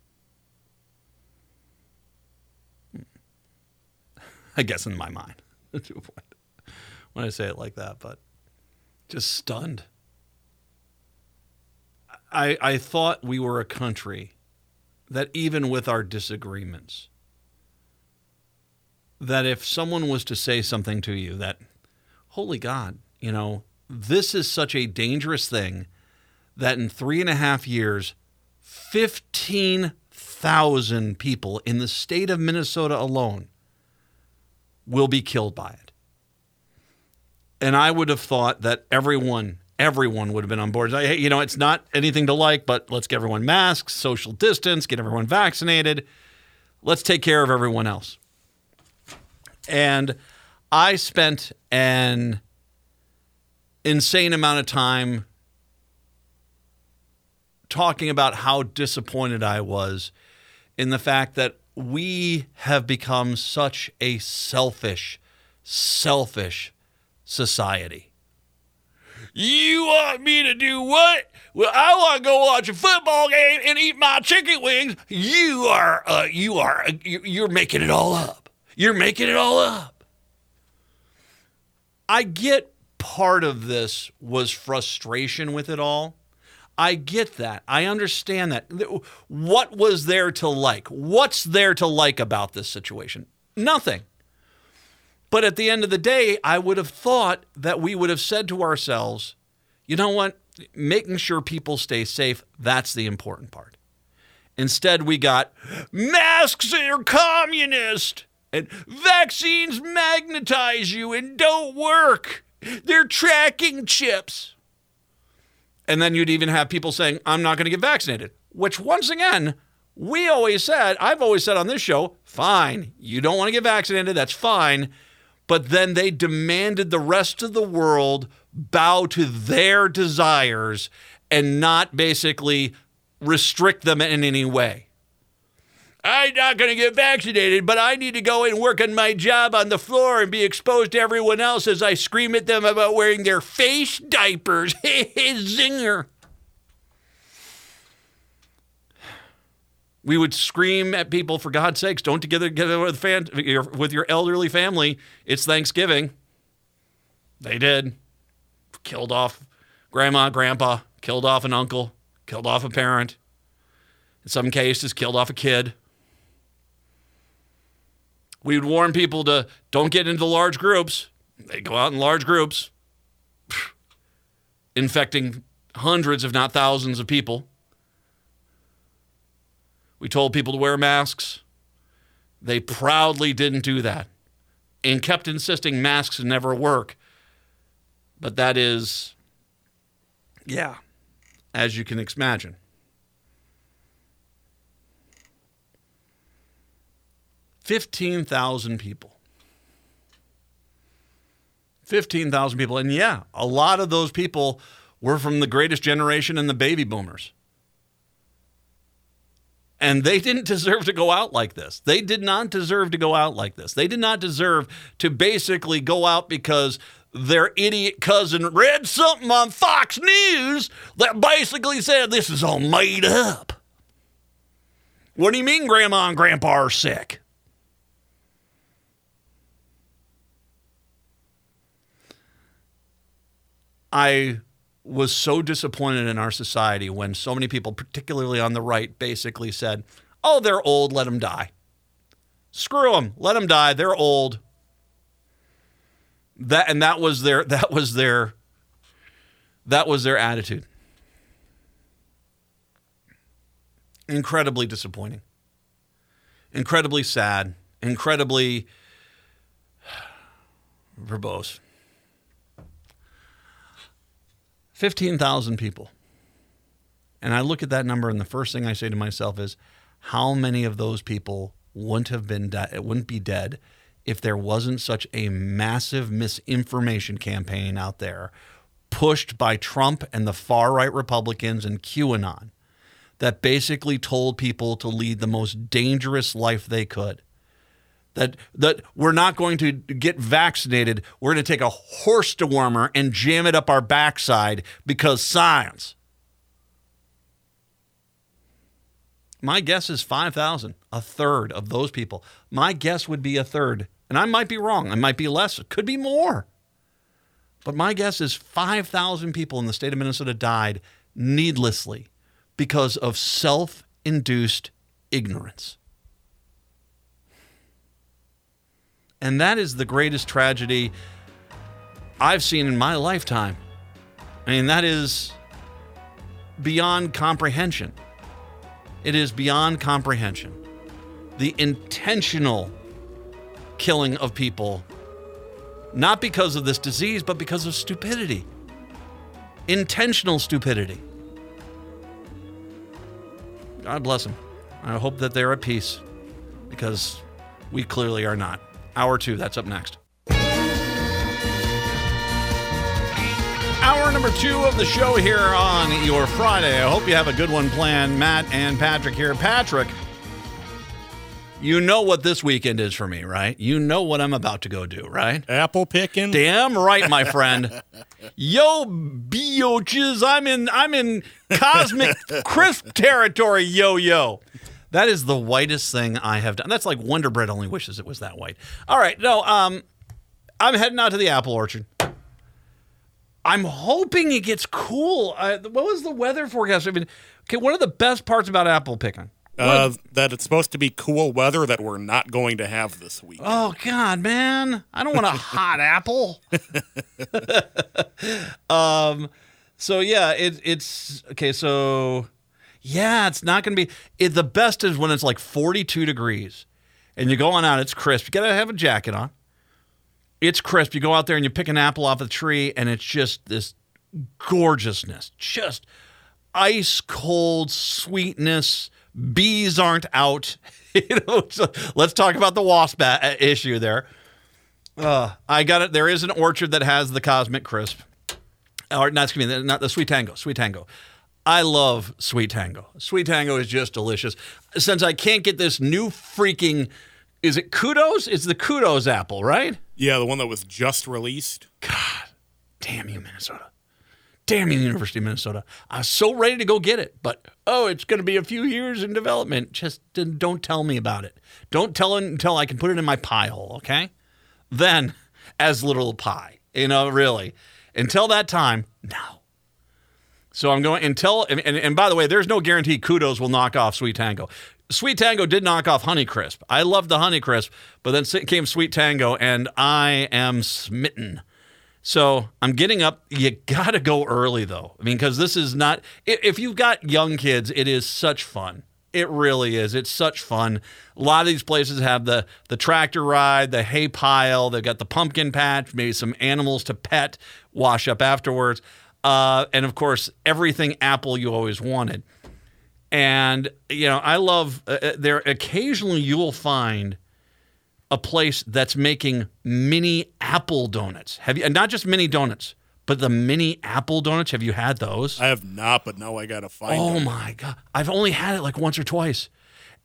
I guess in my mind, [laughs] when I say it like that, but just stunned. I, I thought we were a country that even with our disagreements, that if someone was to say something to you that, holy God, you know, this is such a dangerous thing that in three and a half years, 15,000 people in the state of Minnesota alone will be killed by it. And I would have thought that everyone, everyone would have been on board. You know, it's not anything to like, but let's get everyone masks, social distance, get everyone vaccinated. Let's take care of everyone else. And I spent an insane amount of time talking about how disappointed I was in the fact that we have become such a selfish, selfish society. You want me to do what? Well, I want to go watch a football game and eat my chicken wings. You are, uh, you are, uh, you're making it all up. You're making it all up. I get part of this was frustration with it all I get that. I understand that. What was there to like? What's there to like about this situation? Nothing. But at the end of the day, I would have thought that we would have said to ourselves, you know what? Making sure people stay safe, that's the important part. Instead, we got masks are communist and vaccines magnetize you and don't work. They're tracking chips. And then you'd even have people saying, I'm not going to get vaccinated, which once again, we always said, I've always said on this show, fine, you don't want to get vaccinated, that's fine. But then they demanded the rest of the world bow to their desires and not basically restrict them in any way. I'm not going to get vaccinated, but I need to go and work on my job on the floor and be exposed to everyone else as I scream at them about wearing their face diapers. [laughs] Zinger. We would scream at people, for God's sakes, don't together together with, fan, with your elderly family. It's Thanksgiving. They did. Killed off grandma, grandpa, killed off an uncle, killed off a parent. In some cases, killed off a kid. We would warn people to don't get into large groups. They go out in large groups. [sighs] infecting hundreds, if not thousands, of people. We told people to wear masks. They proudly didn't do that and kept insisting masks never work. But that is, yeah, as you can imagine. Fifteen thousand people. Fifteen thousand people, and yeah, a lot of those people were from the greatest generation and the baby boomers. And they didn't deserve to go out like this. They did not deserve to go out like this. They did not deserve to basically go out because their idiot cousin read something on Fox News that basically said this is all made up. What do you mean grandma and grandpa are sick? I was so disappointed in our society when so many people, particularly on the right, basically said, oh, they're old, let them die. Screw them, let them die, they're old. That and that was their that was their that was their attitude. Incredibly disappointing. Incredibly sad, incredibly [sighs] verbose. 15,000 people. And I look at that number, and the first thing I say to myself is, how many of those people wouldn't have been dead? It wouldn't be dead if there wasn't such a massive misinformation campaign out there pushed by Trump and the far right Republicans and QAnon that basically told people to lead the most dangerous life they could that that we're not going to get vaccinated. We're going to take a horse dewormer and jam it up our backside because science. My guess is 5,000, a third of those people. My guess would be a third. And I might be wrong. I might be less. It could be more. But my guess is 5,000 people in the state of Minnesota died needlessly because of self induced ignorance. And that is the greatest tragedy I've seen in my lifetime. I mean, that is beyond comprehension. It is beyond comprehension. The intentional killing of people, not because of this disease, but because of stupidity. Intentional stupidity. God bless them. I hope that they're at peace because we clearly are not. Hour two, that's up next. Hour number two of the show here on your Friday. I hope you have a good one planned. Matt and Patrick here. Patrick, you know what this weekend is for me, right? You know what I'm about to go do, right? Apple picking. Damn right, my friend. [laughs] yo, bioches, I'm in I'm in cosmic [laughs] crisp territory, yo yo. That is the whitest thing I have done. That's like Wonder Bread only wishes it was that white. All right, no, um, I'm heading out to the apple orchard. I'm hoping it gets cool. Uh, what was the weather forecast? I mean, okay, one of the best parts about apple picking. Uh, that it's supposed to be cool weather that we're not going to have this week. Oh God, man! I don't want a [laughs] hot apple. [laughs] [laughs] um, so yeah, it, it's okay. So yeah, it's not going to be. It, the best is when it's like 42 degrees and you go on out, it's crisp. You got to have a jacket on. It's crisp. You go out there and you pick an apple off a tree and it's just this gorgeousness, just ice cold sweetness. Bees aren't out. [laughs] you know, so let's talk about the wasp issue there. Uh, I got it. There is an orchard that has the cosmic crisp, or not excuse me, not the sweet tango. Sweet tango. I love Sweet Tango. Sweet Tango is just delicious. Since I can't get this new freaking, is it Kudos? It's the Kudos apple, right? Yeah, the one that was just released. God, damn you, Minnesota. Damn you, University of Minnesota. I was so ready to go get it, but oh, it's going to be a few years in development. Just don't tell me about it. Don't tell until I can put it in my pie hole, okay? Then, as little pie, you know, really. Until that time, no. So I'm going until and, and, and by the way, there's no guarantee kudos will knock off Sweet Tango. Sweet Tango did knock off Honey Crisp. I loved the Honey Crisp, but then came Sweet Tango, and I am smitten. So I'm getting up. You got to go early though. I mean, because this is not. If you've got young kids, it is such fun. It really is. It's such fun. A lot of these places have the the tractor ride, the hay pile. They've got the pumpkin patch, maybe some animals to pet, wash up afterwards, uh, and of course everything apple you always wanted. And you know, I love uh, uh, there. Occasionally, you will find a place that's making mini apple donuts. Have you? And not just mini donuts, but the mini apple donuts. Have you had those? I have not, but now I gotta find Oh them. my god! I've only had it like once or twice,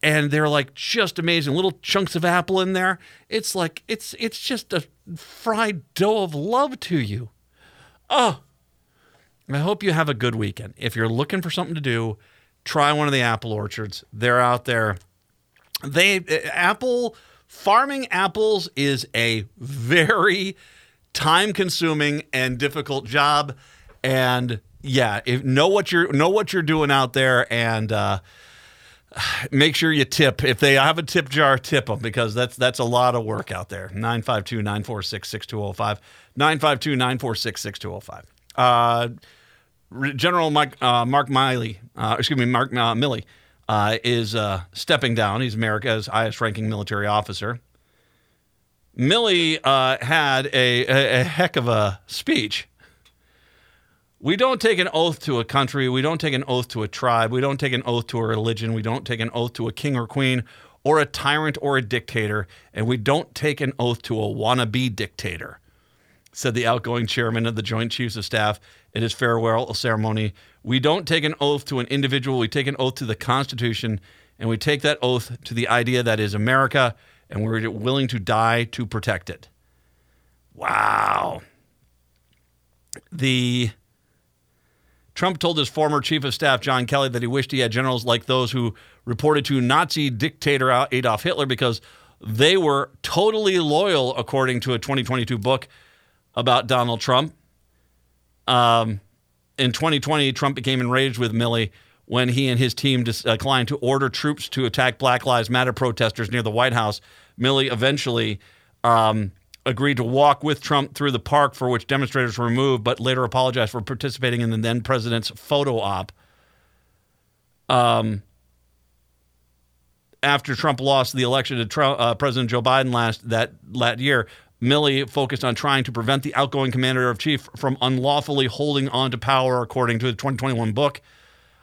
and they're like just amazing. Little chunks of apple in there. It's like it's it's just a fried dough of love to you. Oh, I hope you have a good weekend. If you're looking for something to do, try one of the apple orchards. They're out there. They uh, apple farming apples is a very time consuming and difficult job and yeah if know what you're know what you're doing out there and uh make sure you tip if they have a tip jar tip them because that's that's a lot of work out there 952-946-6205 952-946-6205 uh General Mike, uh, Mark Milley, uh, excuse me, Mark uh, Milley, uh, is uh, stepping down. He's America's highest ranking military officer. Milley uh, had a, a, a heck of a speech. We don't take an oath to a country. We don't take an oath to a tribe. We don't take an oath to a religion. We don't take an oath to a king or queen or a tyrant or a dictator. And we don't take an oath to a wannabe dictator said the outgoing chairman of the Joint Chiefs of Staff at his farewell ceremony. We don't take an oath to an individual, we take an oath to the Constitution, and we take that oath to the idea that is America, and we're willing to die to protect it. Wow. The Trump told his former chief of staff, John Kelly, that he wished he had generals like those who reported to Nazi dictator Adolf Hitler because they were totally loyal, according to a 2022 book about Donald Trump. Um, in 2020, Trump became enraged with Milley when he and his team declined to order troops to attack Black Lives Matter protesters near the White House. Milley eventually um, agreed to walk with Trump through the park for which demonstrators were removed, but later apologized for participating in the then president's photo op. Um, after Trump lost the election to Trump, uh, President Joe Biden last that that year, Milley focused on trying to prevent the outgoing commander of chief from unlawfully holding on to power, according to the 2021 book.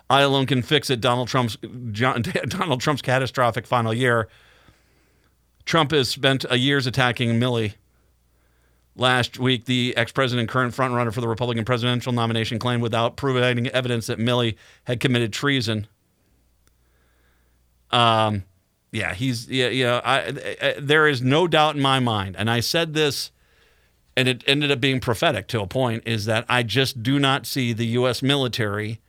I alone can fix it. Donald Trump's John, [laughs] Donald Trump's catastrophic final year. Trump has spent a years attacking Milley. Last week, the ex-president, current frontrunner for the Republican presidential nomination, claimed without providing evidence that Milley had committed treason. Um, yeah, he's yeah, yeah. I, I, there is no doubt in my mind, and I said this, and it ended up being prophetic to a point. Is that I just do not see the U.S. military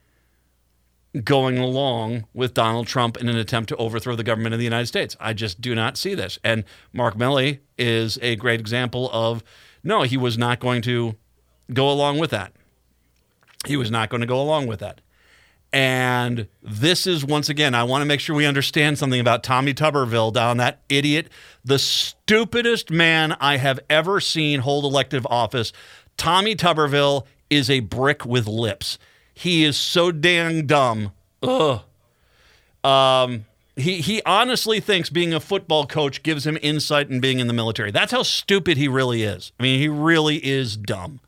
going along with Donald Trump in an attempt to overthrow the government of the United States. I just do not see this. And Mark Milley is a great example of no, he was not going to go along with that. He was not going to go along with that. And this is once again, I want to make sure we understand something about Tommy Tuberville down that idiot, the stupidest man I have ever seen hold elective office. Tommy Tuberville is a brick with lips. He is so dang dumb. Ugh. Um, he he honestly thinks being a football coach gives him insight in being in the military. That's how stupid he really is. I mean, he really is dumb.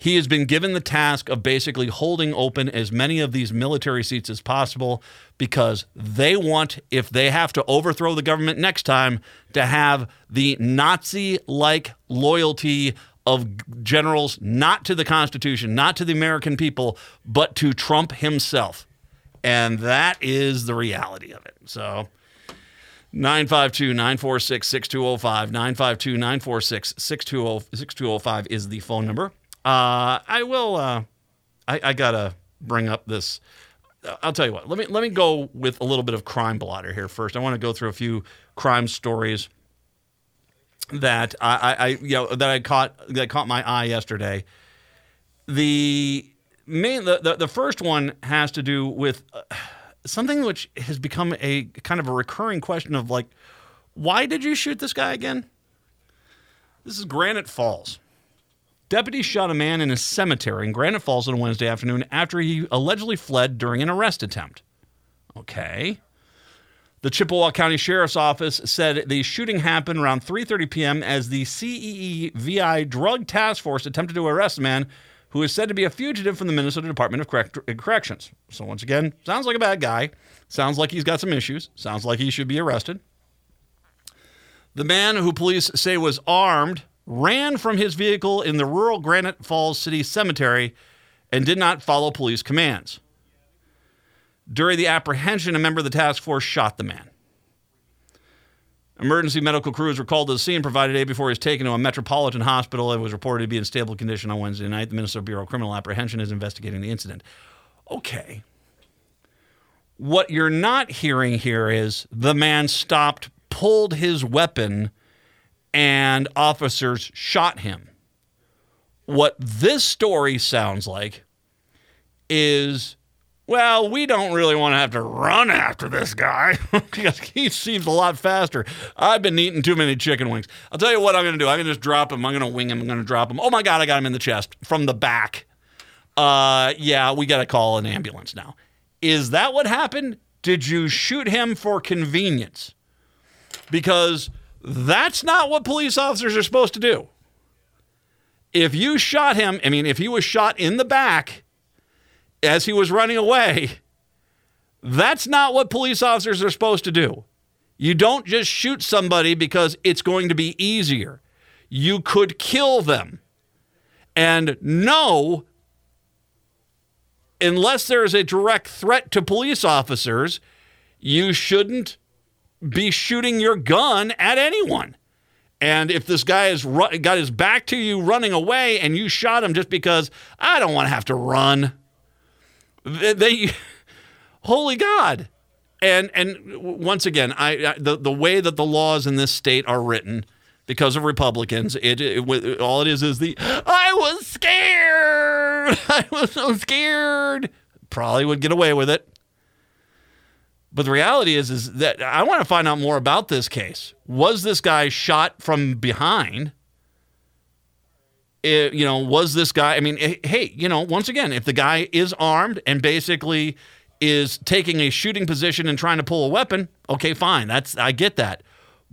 He has been given the task of basically holding open as many of these military seats as possible because they want, if they have to overthrow the government next time, to have the Nazi like loyalty of generals not to the Constitution, not to the American people, but to Trump himself. And that is the reality of it. So 952 946 6205. 952 946 6205 is the phone number. Uh, I will, uh, I, I got to bring up this. I'll tell you what. Let me let me go with a little bit of crime blotter here first. I want to go through a few crime stories that I, I, I you know that I caught that caught my eye yesterday. The main the, the, the first one has to do with uh, something which has become a kind of a recurring question of like, why did you shoot this guy again? This is Granite Falls. Deputies shot a man in a cemetery in Granite Falls on Wednesday afternoon after he allegedly fled during an arrest attempt. Okay. The Chippewa County Sheriff's Office said the shooting happened around 3:30 p.m. as the CEEVI Drug Task Force attempted to arrest a man who is said to be a fugitive from the Minnesota Department of Correct- Corrections. So once again, sounds like a bad guy. Sounds like he's got some issues. Sounds like he should be arrested. The man who police say was armed ran from his vehicle in the rural Granite Falls City Cemetery and did not follow police commands. During the apprehension, a member of the task force shot the man. Emergency medical crews were called to the scene, provided aid before he was taken to a metropolitan hospital and was reported to be in stable condition on Wednesday night. The Minnesota Bureau of Criminal Apprehension is investigating the incident. Okay. What you're not hearing here is the man stopped, pulled his weapon, and officers shot him. What this story sounds like is well, we don't really want to have to run after this guy [laughs] because he seems a lot faster. I've been eating too many chicken wings. I'll tell you what I'm going to do. I'm going to just drop him. I'm going to wing him. I'm going to drop him. Oh my God, I got him in the chest from the back. Uh, yeah, we got to call an ambulance now. Is that what happened? Did you shoot him for convenience? Because that's not what police officers are supposed to do. If you shot him, I mean, if he was shot in the back, as he was running away. That's not what police officers are supposed to do. You don't just shoot somebody because it's going to be easier. You could kill them. And no, unless there is a direct threat to police officers, you shouldn't be shooting your gun at anyone. And if this guy has ru- got his back to you running away and you shot him just because I don't want to have to run, they, they [laughs] holy God. And and once again, I, I, the the way that the laws in this state are written because of Republicans, it, it, all it is is the I was scared. [laughs] I was so scared. Probably would get away with it. But the reality is is that I want to find out more about this case. Was this guy shot from behind? It, you know, was this guy? I mean, eh, hey, you know, once again, if the guy is armed and basically is taking a shooting position and trying to pull a weapon, okay, fine. That's I get that.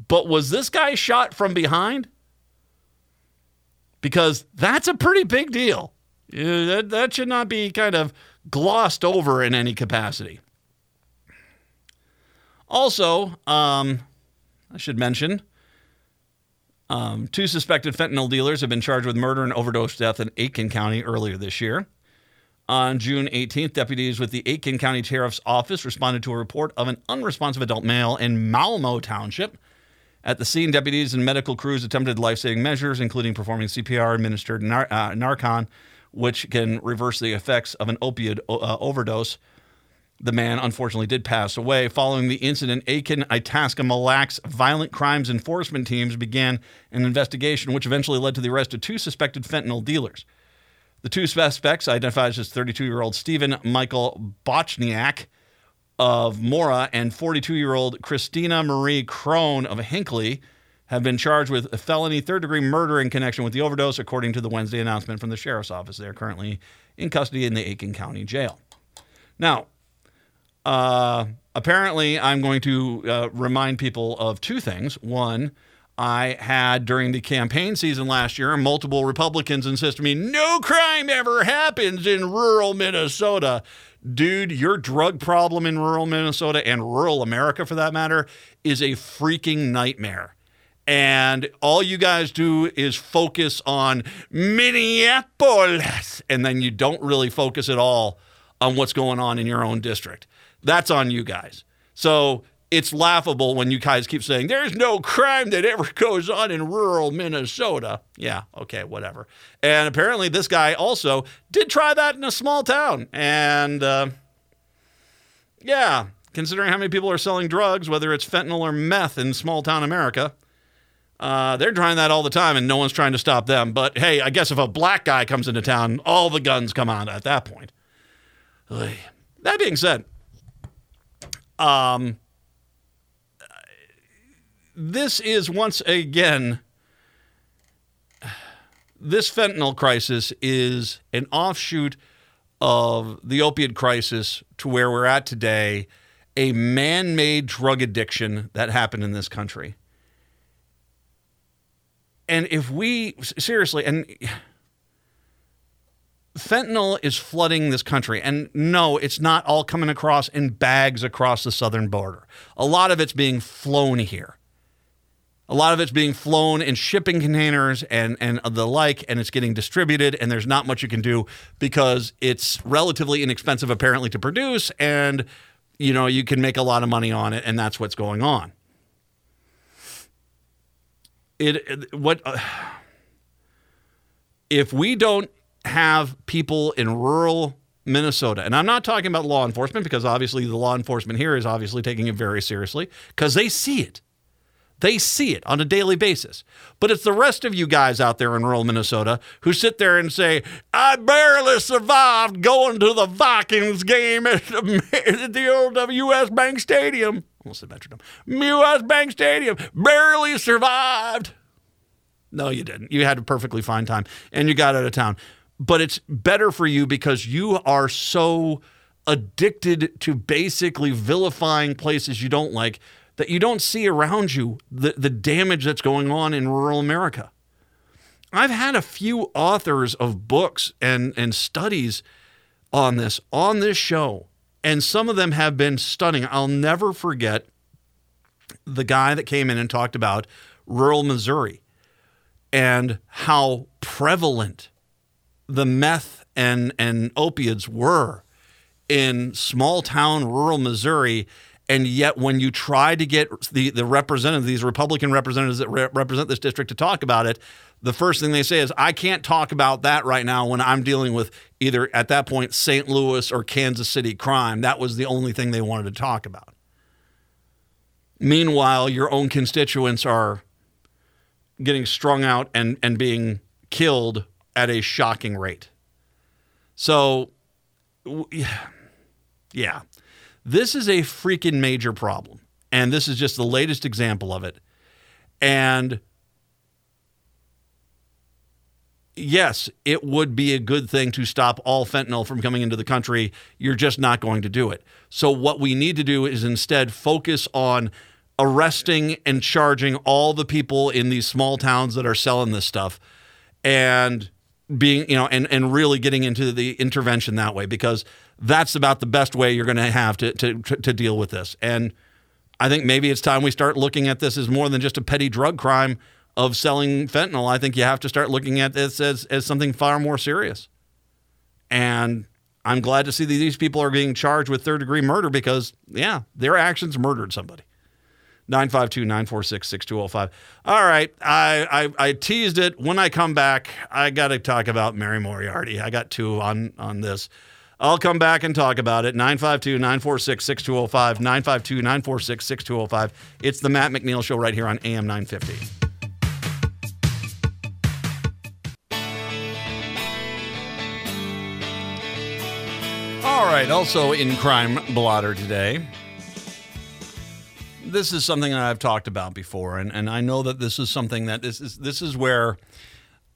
But was this guy shot from behind? Because that's a pretty big deal. That, that should not be kind of glossed over in any capacity. Also, um, I should mention um, two suspected fentanyl dealers have been charged with murder and overdose death in Aitkin County earlier this year. On June 18th, deputies with the Aitkin County Sheriff's Office responded to a report of an unresponsive adult male in Malmo Township. At the scene, deputies and medical crews attempted life saving measures, including performing CPR, administered nar- uh, Narcan, which can reverse the effects of an opioid uh, overdose. The man unfortunately did pass away. Following the incident, Aitkin Itasca Mille Lacs violent crimes enforcement teams began an investigation, which eventually led to the arrest of two suspected fentanyl dealers. The two suspects, identified as 32 year old Stephen Michael Bochniak of Mora and 42 year old Christina Marie Crone of Hinckley, have been charged with a felony third degree murder in connection with the overdose, according to the Wednesday announcement from the sheriff's office. They are currently in custody in the Aitkin County Jail. Now, uh, apparently, I'm going to uh, remind people of two things. One, I had during the campaign season last year, multiple Republicans insist to me, no crime ever happens in rural Minnesota. Dude, your drug problem in rural Minnesota and rural America, for that matter, is a freaking nightmare. And all you guys do is focus on Minneapolis, and then you don't really focus at all on what's going on in your own district. That's on you guys. So it's laughable when you guys keep saying there's no crime that ever [laughs] goes on in rural Minnesota. Yeah, okay, whatever. And apparently, this guy also did try that in a small town. And uh, yeah, considering how many people are selling drugs, whether it's fentanyl or meth in small town America, uh, they're trying that all the time and no one's trying to stop them. But hey, I guess if a black guy comes into town, all the guns come out at that point. That being said, um, this is once again this fentanyl crisis is an offshoot of the opiate crisis to where we're at today, a man made drug addiction that happened in this country. And if we seriously, and fentanyl is flooding this country. And no, it's not all coming across in bags across the southern border. A lot of it's being flown here. A lot of it's being flown in shipping containers and, and the like, and it's getting distributed, and there's not much you can do because it's relatively inexpensive, apparently, to produce, and you know, you can make a lot of money on it, and that's what's going on. It, it what uh, if we don't have people in rural Minnesota, and I'm not talking about law enforcement because obviously the law enforcement here is obviously taking it very seriously because they see it. They see it on a daily basis. But it's the rest of you guys out there in rural Minnesota who sit there and say, I barely survived going to the Vikings game at the, [laughs] old US Bank Stadium. Almost said Metrodome. US Bank Stadium. Barely survived. No, you didn't. You had a perfectly fine time and you got out of town. But it's better for you because you are so addicted to basically vilifying places you don't like that you don't see around you the, the damage that's going on in rural America. I've had a few authors of books and, and studies on this on this show, and some of them have been stunning. I'll never forget the guy that came in and talked about rural Missouri and how prevalent the meth and, and opiates were in small town rural Missouri and yet, when you try to get the, the representatives, these Republican representatives that re- represent this district to talk about it, the first thing they say is, I can't talk about that right now when I'm dealing with either at that point St. Louis or Kansas City crime. That was the only thing they wanted to talk about. Meanwhile, your own constituents are getting strung out and, and being killed at a shocking rate. So, yeah. This is a freaking major problem. And this is just the latest example of it. And yes, it would be a good thing to stop all fentanyl from coming into the country. You're just not going to do it. So, what we need to do is instead focus on arresting and charging all the people in these small towns that are selling this stuff and being, you know, and, and really getting into the intervention that way because that's about the best way you're going to have to, to, to deal with this. And I think maybe it's time we start looking at this as more than just a petty drug crime of selling fentanyl. I think you have to start looking at this as, as something far more serious. And I'm glad to see that these people are being charged with third degree murder because, yeah, their actions murdered somebody. 952 946 6205. All right. I, I, I teased it. When I come back, I got to talk about Mary Moriarty. I got two on, on this. I'll come back and talk about it. 952 946 6205. 952 946 6205. It's the Matt McNeil Show right here on AM 950. All right, also in Crime Blotter today. This is something that I've talked about before, and, and I know that this is something that this is this is where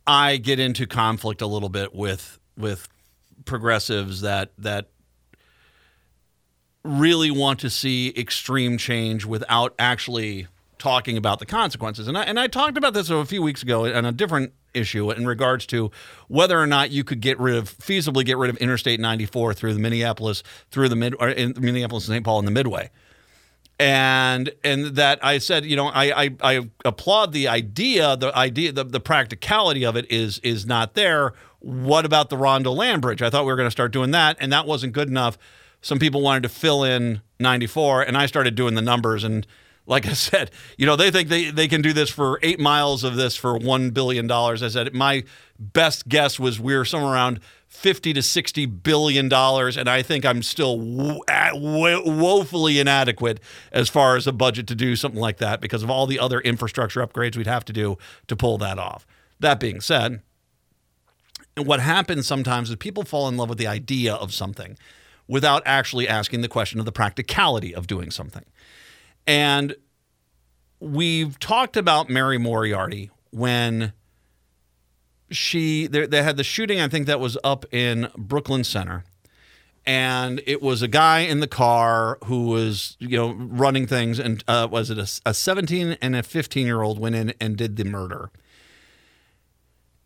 I get into conflict a little bit with with progressives that that really want to see extreme change without actually talking about the consequences. And I, and I talked about this a few weeks ago on a different issue in regards to whether or not you could get rid of feasibly get rid of Interstate 94 through the Minneapolis through the mid in Minneapolis and St. Paul in the Midway. And and that I said, you know, I, I, I applaud the idea, the idea, the, the practicality of it is is not there what about the Rondo Land Bridge? I thought we were going to start doing that, and that wasn't good enough. Some people wanted to fill in 94, and I started doing the numbers. And like I [laughs] said, you know, they think they, they can do this for eight miles of this for $1 billion. I said, my best guess was we are somewhere around 50 to 60 billion dollars and i think i'm still wo- woefully inadequate as far as a budget to do something like that because of all the other infrastructure upgrades we'd have to do to pull that off that being said what happens sometimes is people fall in love with the idea of something without actually asking the question of the practicality of doing something. And we've talked about Mary Moriarty when she they, had the shooting. I think that was up in Brooklyn Center, and it was a guy in the car who was you know running things, and uh, was it a, a 17 and a 15 year old went in and did the murder.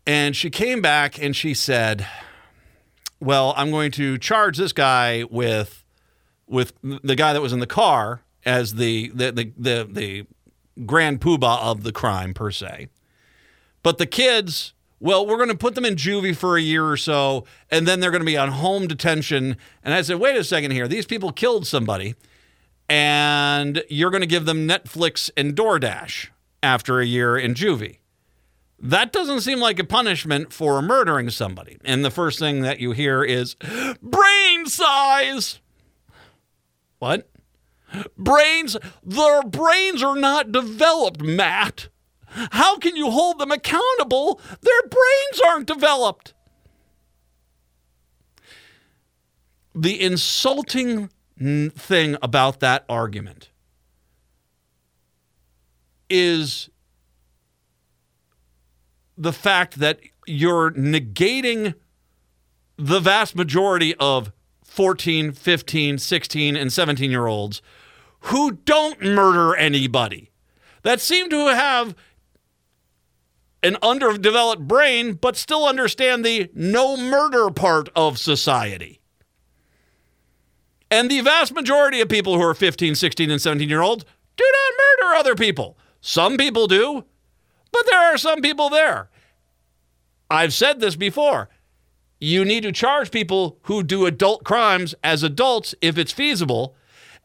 And she came back and she said, "Well, I'm going to charge this guy with with the guy that was in the car as the the the the, the grand poobah of the crime per se. But the kids, well, we're going to put them in juvie for a year or so, and then they're going to be on home detention." And I said, "Wait a second here. These people killed somebody." And you're going to give them Netflix and DoorDash after a year in juvie. That doesn't seem like a punishment for murdering somebody. And the first thing that you hear is brain size. What? Brains, their brains are not developed, Matt. How can you hold them accountable? Their brains aren't developed. The insulting thing about that argument is the fact that you're negating the vast majority of 14, 15, 16, and 17 year olds who don't murder anybody, that seem to have an underdeveloped brain, but still understand the no murder part of society. And the vast majority of people who are 15, 16, and 17 year olds do not murder other people. Some people do, but there are some people there. I've said this before. You need to charge people who do adult crimes as adults if it's feasible.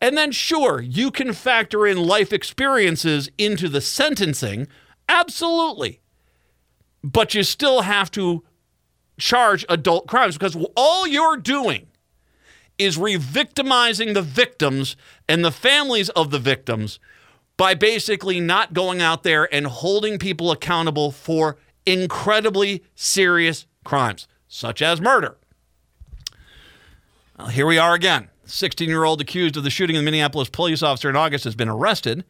And then, sure, you can factor in life experiences into the sentencing. Absolutely. But you still have to charge adult crimes because all you're doing is re victimizing the victims and the families of the victims by basically not going out there and holding people accountable for incredibly serious crimes, such as murder. Well, here we are again. 16 year old accused of the shooting of the Minneapolis police officer in August has been arrested.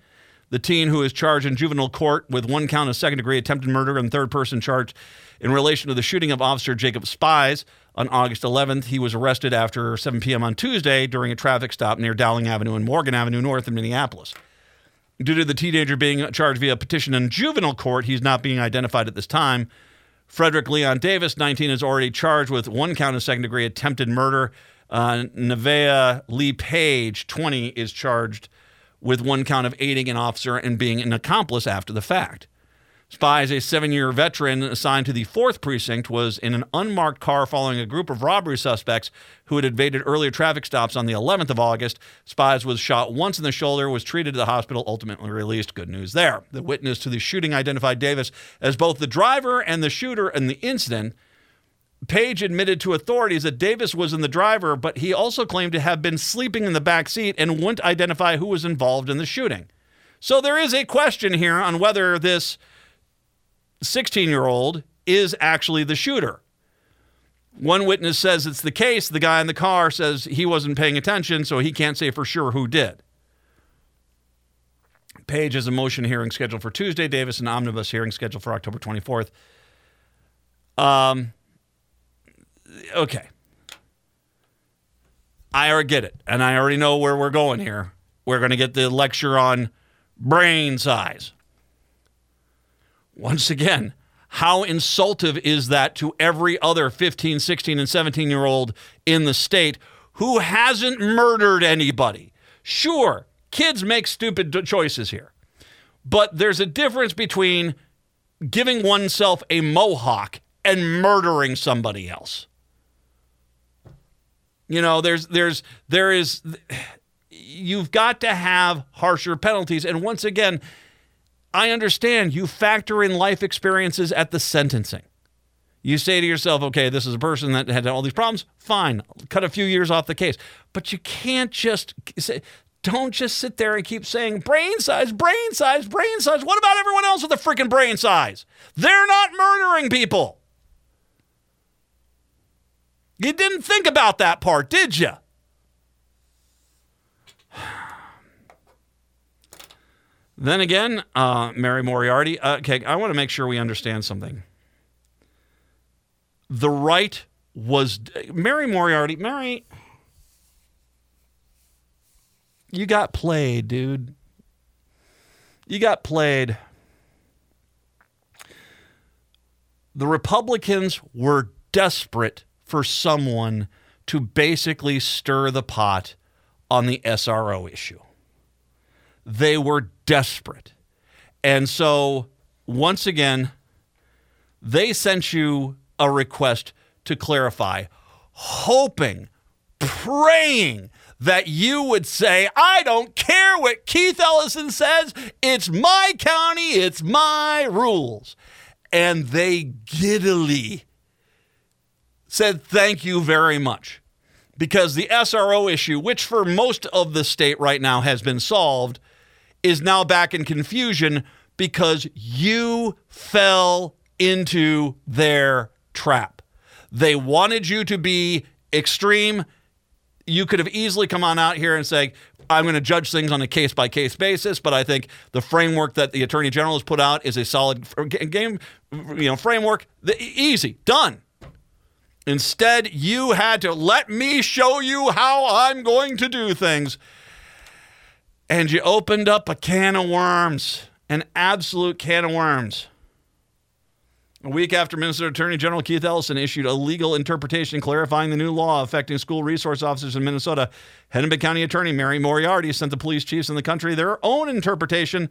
The teen who is charged in juvenile court with one count of second degree attempted murder and third person charge in relation to the shooting of Officer Jacob Spies on August 11th. He was arrested after 7 p.m. on Tuesday during a traffic stop near Dowling Avenue and Morgan Avenue North in Minneapolis. Due to the teenager being charged via petition in juvenile court, he's not being identified at this time. Frederick Leon Davis, 19, is already charged with one count of second degree attempted murder. Uh, Nevaeh Lee Page, 20, is charged with one count of aiding an officer and being an accomplice after the fact. Spies, a seven year veteran assigned to the 4th Precinct, was in an unmarked car following a group of robbery suspects who had evaded earlier traffic stops on the 11th of August. Spies was shot once in the shoulder, was treated at the hospital, ultimately released. Good news there. The witness to the shooting identified Davis as both the driver and the shooter in the incident. Page admitted to authorities that Davis was in the driver, but he also claimed to have been sleeping in the back seat and wouldn't identify who was involved in the shooting. So there is a question here on whether this 16 year old is actually the shooter. One witness says it's the case. The guy in the car says he wasn't paying attention, so he can't say for sure who did. Page has a motion hearing scheduled for Tuesday. Davis an omnibus hearing scheduled for October 24th. Um, okay. I already get it, and I already know where we're going here. We're going to get the lecture on brain size. Once again, how insultive is that to every other 15, 16, and 17 year old in the state who hasn't murdered anybody? Sure, kids make stupid choices here, but there's a difference between giving oneself a mohawk and murdering somebody else. You know, there's, there's, there is, you've got to have harsher penalties. And once again, I understand you factor in life experiences at the sentencing. You say to yourself, okay, this is a person that had all these problems. Fine, cut a few years off the case. But you can't just say, don't just sit there and keep saying brain size, brain size, brain size. What about everyone else with a freaking brain size? They're not murdering people. You didn't think about that part, did you? [sighs] Then again, uh, Mary Moriarty. Uh, okay, I want to make sure we understand something. the right was Mary Moriarty. Mary, you got played, dude. You got played. The Republicans were desperate for someone to basically stir the pot on the SRO issue. They were desperate. And so, once again, they sent you a request to clarify, hoping, praying that you would say, I don't care what Keith Ellison says, it's my county, it's my rules. And they giddily said, Thank you very much. Because the SRO issue, which for most of the state right now has been solved, is now back in confusion because you fell into their trap. They wanted you to be extreme. You could have easily come on out here and say, I'm going to judge things on a case by case basis, but I think the framework that the attorney general has put out is a solid game, you know, framework. Easy, done. Instead, you had to let me show you how I'm going to do things. And you opened up a can of worms, an absolute can of worms. A week after Minnesota Attorney General Keith Ellison issued a legal interpretation clarifying the new law affecting school resource officers in Minnesota, Hennepin County Attorney Mary Moriarty sent the police chiefs in the country their own interpretation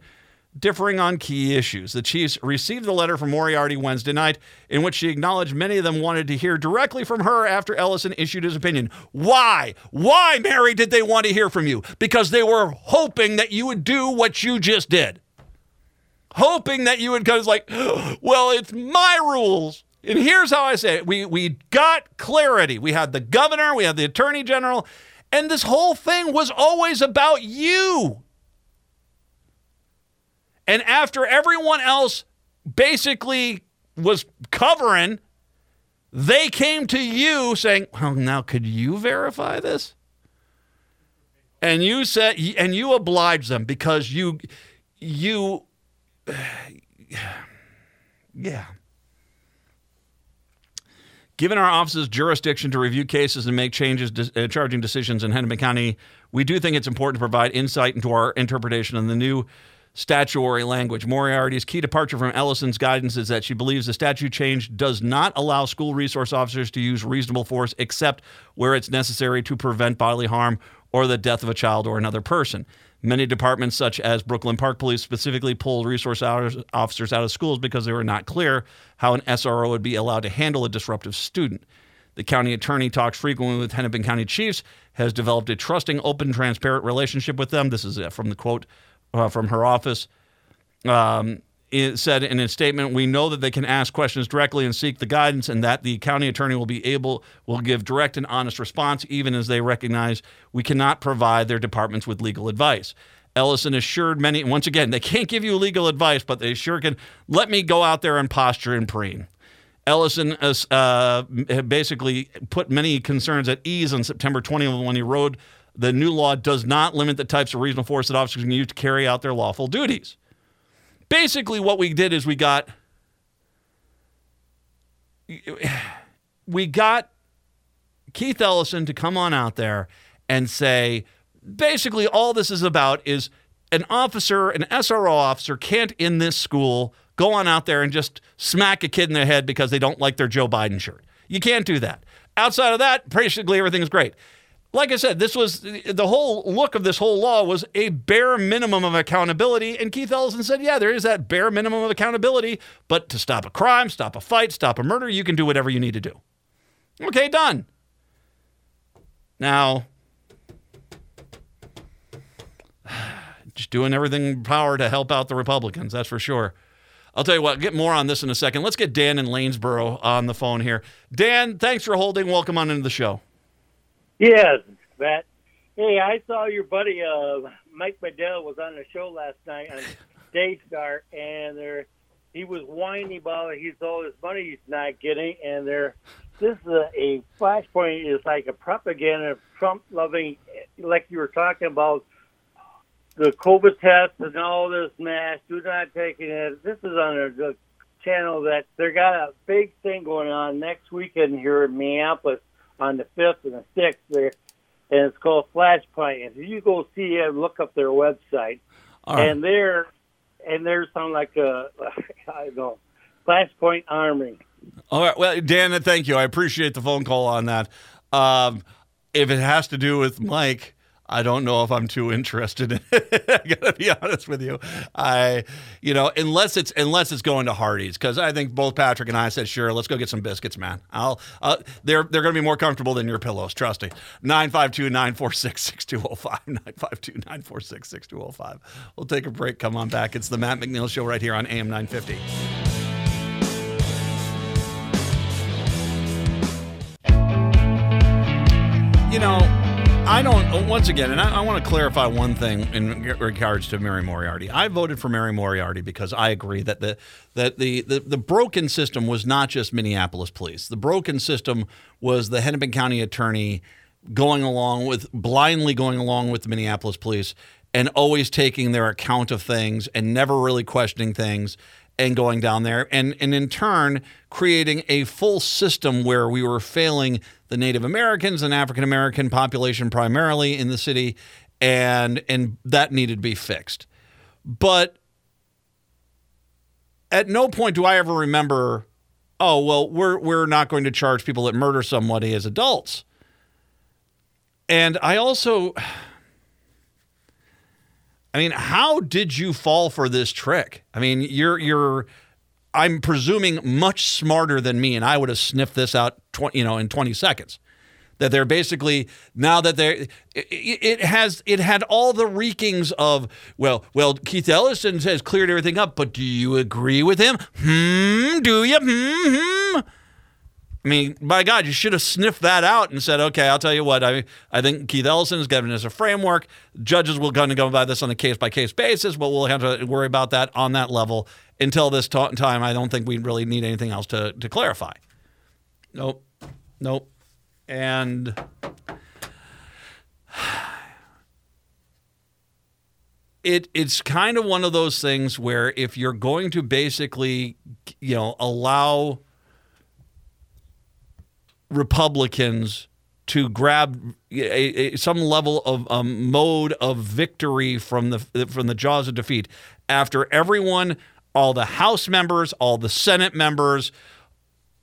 differing on key issues. The chiefs received the letter from Moriarty Wednesday night, in which she acknowledged many of them wanted to hear directly from her after Ellison issued his opinion. Why? Why, Mary, did they want to hear from you? Because they were hoping that you would do what you just did hoping that you would go like, [gasps] well, it's my rules. And here's how I say it. We we got clarity. We had the governor, we had the attorney general, and this whole thing was always about you. And after everyone else basically was covering, they came to you saying, "Well, now could you verify this?" And you said and you obliged them because you you [sighs] yeah. Given our office's jurisdiction to review cases and make changes, uh, charging decisions in Hennepin County, we do think it's important to provide insight into our interpretation of the new statutory language. Moriarty's key departure from Ellison's guidance is that she believes the statute change does not allow school resource officers to use reasonable force except where it's necessary to prevent bodily harm or the death of a child or another person. Many departments, such as Brooklyn Park Police, specifically pulled resource officers out of schools because they were not clear how an SRO would be allowed to handle a disruptive student. The county attorney talks frequently with Hennepin County chiefs, has developed a trusting, open, transparent relationship with them. This is uh, from the quote uh, from her office. Um, it said in a statement, we know that they can ask questions directly and seek the guidance, and that the county attorney will be able will give direct and honest response, even as they recognize we cannot provide their departments with legal advice. Ellison assured many, once again, they can't give you legal advice, but they sure can let me go out there and posture and preen. Ellison uh, basically put many concerns at ease on September 20th when he wrote the new law does not limit the types of reasonable force that officers can use to carry out their lawful duties basically what we did is we got we got Keith Ellison to come on out there and say basically all this is about is an officer, an SRO officer can't in this school go on out there and just smack a kid in the head because they don't like their Joe Biden shirt. You can't do that. Outside of that, basically everything's great like I said, this was the whole look of this whole law was a bare minimum of accountability. And Keith Ellison said, yeah, there is that bare minimum of accountability, but to stop a crime, stop a fight, stop a murder, you can do whatever you need to do. Okay, done. Now, [sighs] just doing everything in power to help out the Republicans, that's for sure. I'll tell you what, get more on this in a second. Let's get Dan in Lanesboro on the phone here. Dan, thanks for holding. Welcome on into the show. Yes, Matt. Hey, I saw your buddy uh, Mike Lindell was on the show last night on [laughs] Daystar, and there he was whining about he's all his money he's not getting, and there this is a, a flashpoint is like a propaganda Trump loving, like you were talking about the COVID test and all this mask. Do not take it. This is on a, channel that they got a big thing going on next weekend here in Minneapolis on the fifth and the sixth there, and it's called Flashpoint. And if you go see it, look up their website, right. and they're and they're sound like a [laughs] I don't know Flashpoint Army. All right. Well, Dan, thank you. I appreciate the phone call on that. Um, if it has to do with Mike, I don't know if I'm too interested in it. [laughs] I gotta be honest with you. I, you know, unless it's unless it's going to Hardee's, because I think both Patrick and I said, sure, let's go get some biscuits, man. I'll, uh, they're they're gonna be more comfortable than your pillows. Trust me. 952-946-6205. 952-946-6205. [laughs] We'll take a break. Come on back. It's the Matt McNeil Show right here on AM 950. You know, I don't. Once again, and I, I want to clarify one thing in regards to Mary Moriarty. I voted for Mary Moriarty because I agree that the that the, the the broken system was not just Minneapolis police. The broken system was the Hennepin County attorney going along with blindly going along with the Minneapolis police and always taking their account of things and never really questioning things and going down there and and in turn creating a full system where we were failing the Native Americans and African American population primarily in the city and and that needed to be fixed. But at no point do I ever remember oh well we're we're not going to charge people that murder somebody as adults. And I also I mean, how did you fall for this trick? I mean, you're you're I'm presuming much smarter than me and I would have sniffed this out 20, you know in 20 seconds. That they're basically now that they're it, it has it had all the reekings of well well Keith Ellison has cleared everything up, but do you agree with him? Hmm, do you? Hmm, hmm. I mean, by God, you should have sniffed that out and said, okay, I'll tell you what, I, I think Keith Ellison is giving us a framework. Judges will going to go by this on a case by case basis, but we'll have to worry about that on that level. Until this ta- time, I don't think we really need anything else to, to clarify. Nope. Nope. And it it's kind of one of those things where if you're going to basically, you know, allow Republicans to grab a, a, some level of um, mode of victory from the from the jaws of defeat after everyone, all the House members, all the Senate members,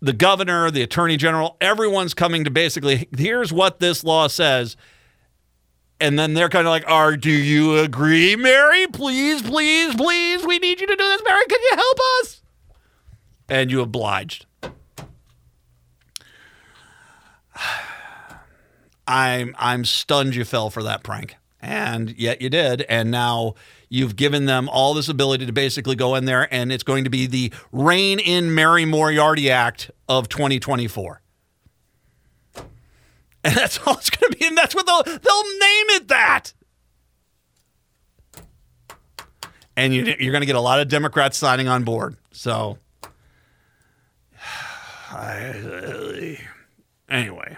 the governor, the attorney general, everyone's coming to basically here's what this law says. And then they're kind of like, "Are do you agree, Mary? Please, please, please, we need you to do this, Mary. Can you help us?" And you obliged. I'm I'm stunned you fell for that prank. And yet you did. And now you've given them all this ability to basically go in there and it's going to be the Rein in Mary Moriarty Act of 2024. And that's all it's going to be. And that's what they'll they'll name it that. And you, you're going to get a lot of Democrats signing on board. So, [sighs] I, uh, anyway.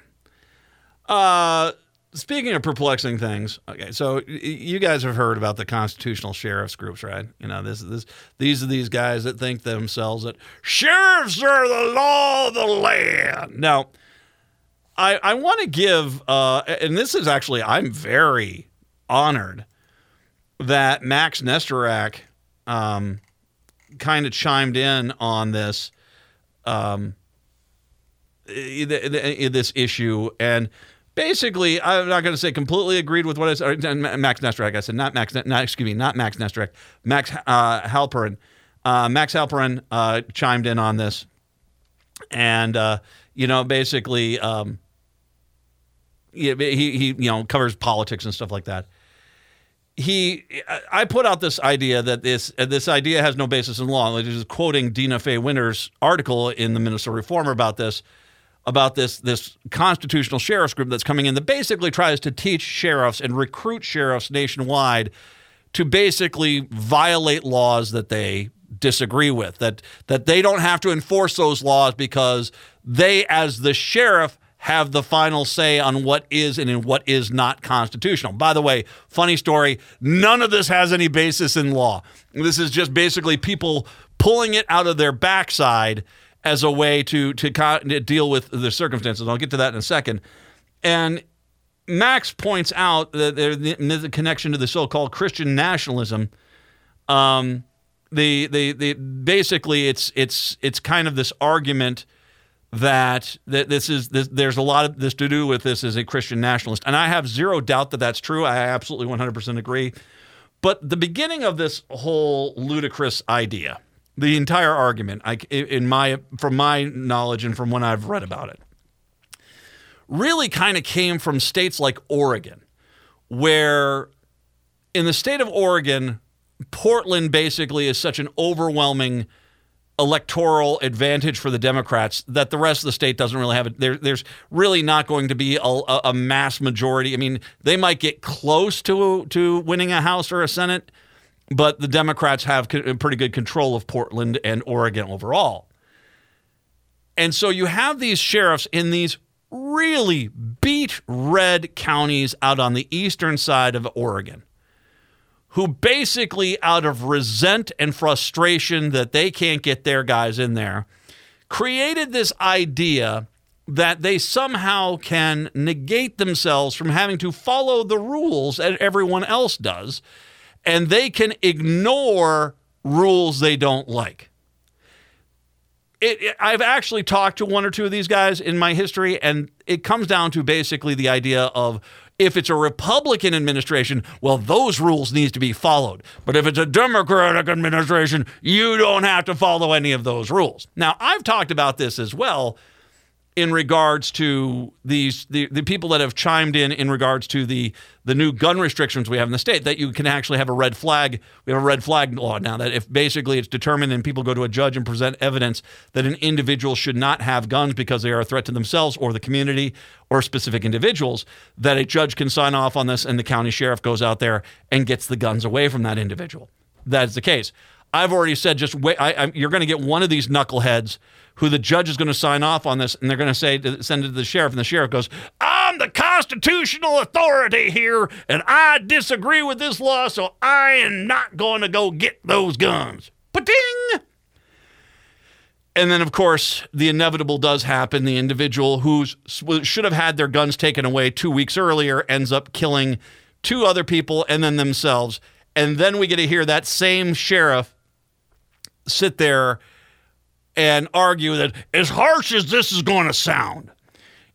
Uh, speaking of perplexing things, okay, so you guys have heard about the constitutional sheriffs groups, right? You know, this this these are these guys that think themselves that sheriffs are the law of the land. Now, I I want to give, uh, and this is actually I'm very honored that Max Nesterak um, kind of chimed in on this um, this issue and basically I'm not going to say completely agreed with what I said uh, Max Nesterak I said not Max not excuse me not Max Nesterak Max uh, Hailperin. Uh, Max Hailperin uh, chimed in on this. And uh, you know basically um, he, he you know covers politics and stuff like that. He I put out this idea that this uh, this idea has no basis in law. It is quoting Deena Fay Winter's article in the Minnesota Reformer about this about this this constitutional sheriffs group that's coming in that basically tries to teach sheriffs and recruit sheriffs nationwide to basically violate laws that they disagree with that that they don't have to enforce those laws because they as the sheriff have the final say on what is and in what is not constitutional. By the way, funny story, none of this has any basis in law. This is just basically people pulling it out of their backside as a way to to, deal with the circumstances. I'll get to that in a second. And Max points out that there's the connection to the so-called Christian nationalism. Um, the, the, the basically it's it's it's kind of this argument that that this is this, there's a lot of this to do with this as a Christian nationalist, and I have zero doubt that that's true. I absolutely 100% agree. But the beginning of this whole ludicrous idea, the entire argument, I, in my from my knowledge and from when I've read about it, really kind of came from states like Oregon, where in the state of Oregon, Portland basically is such an overwhelming electoral advantage for the Democrats that the rest of the state doesn't really have it. There, there's really not going to be a, a, mass majority. I mean, they might get close to to winning a House or a Senate, but the Democrats have uh, pretty good control of Portland and Oregon overall. And so you have these sheriffs in these really beat red counties out on the eastern side of Oregon who basically, out of resent and frustration that they can't get their guys in there, created this idea that they somehow can negate themselves from having to follow the rules that everyone else does, and they can ignore rules they don't like. It, it, I've actually talked to one or two of these guys in my history, and it comes down to basically the idea of if it's a Republican administration, well, those rules need to be followed. But if it's a Democratic administration, you don't have to follow any of those rules. Now, I've talked about this as well in regards to these the, the people that have chimed in in regards to the the new gun restrictions we have in the state that you can actually have a red flag. We have a red flag law now that if basically it's determined and people go to a judge and present evidence that an individual should not have guns because they are a threat to themselves or the community or specific individuals that a judge can sign off on this and the county sheriff goes out there and gets the guns away from that individual. That is the case I've already said just wait I, I, you're going to get one of these knuckleheads who the judge is going to sign off on this, and they're going to say send it to the sheriff, and the sheriff goes, "I'm the constitutional authority here, and I disagree with this law, so I am not going to go get those guns." Pa-ding! And then, of course, the inevitable does happen. The individual who should have had their guns taken away two weeks earlier ends up killing two other people and then themselves. And then we get to hear that same sheriff sit there and argue that as harsh as this is going to sound,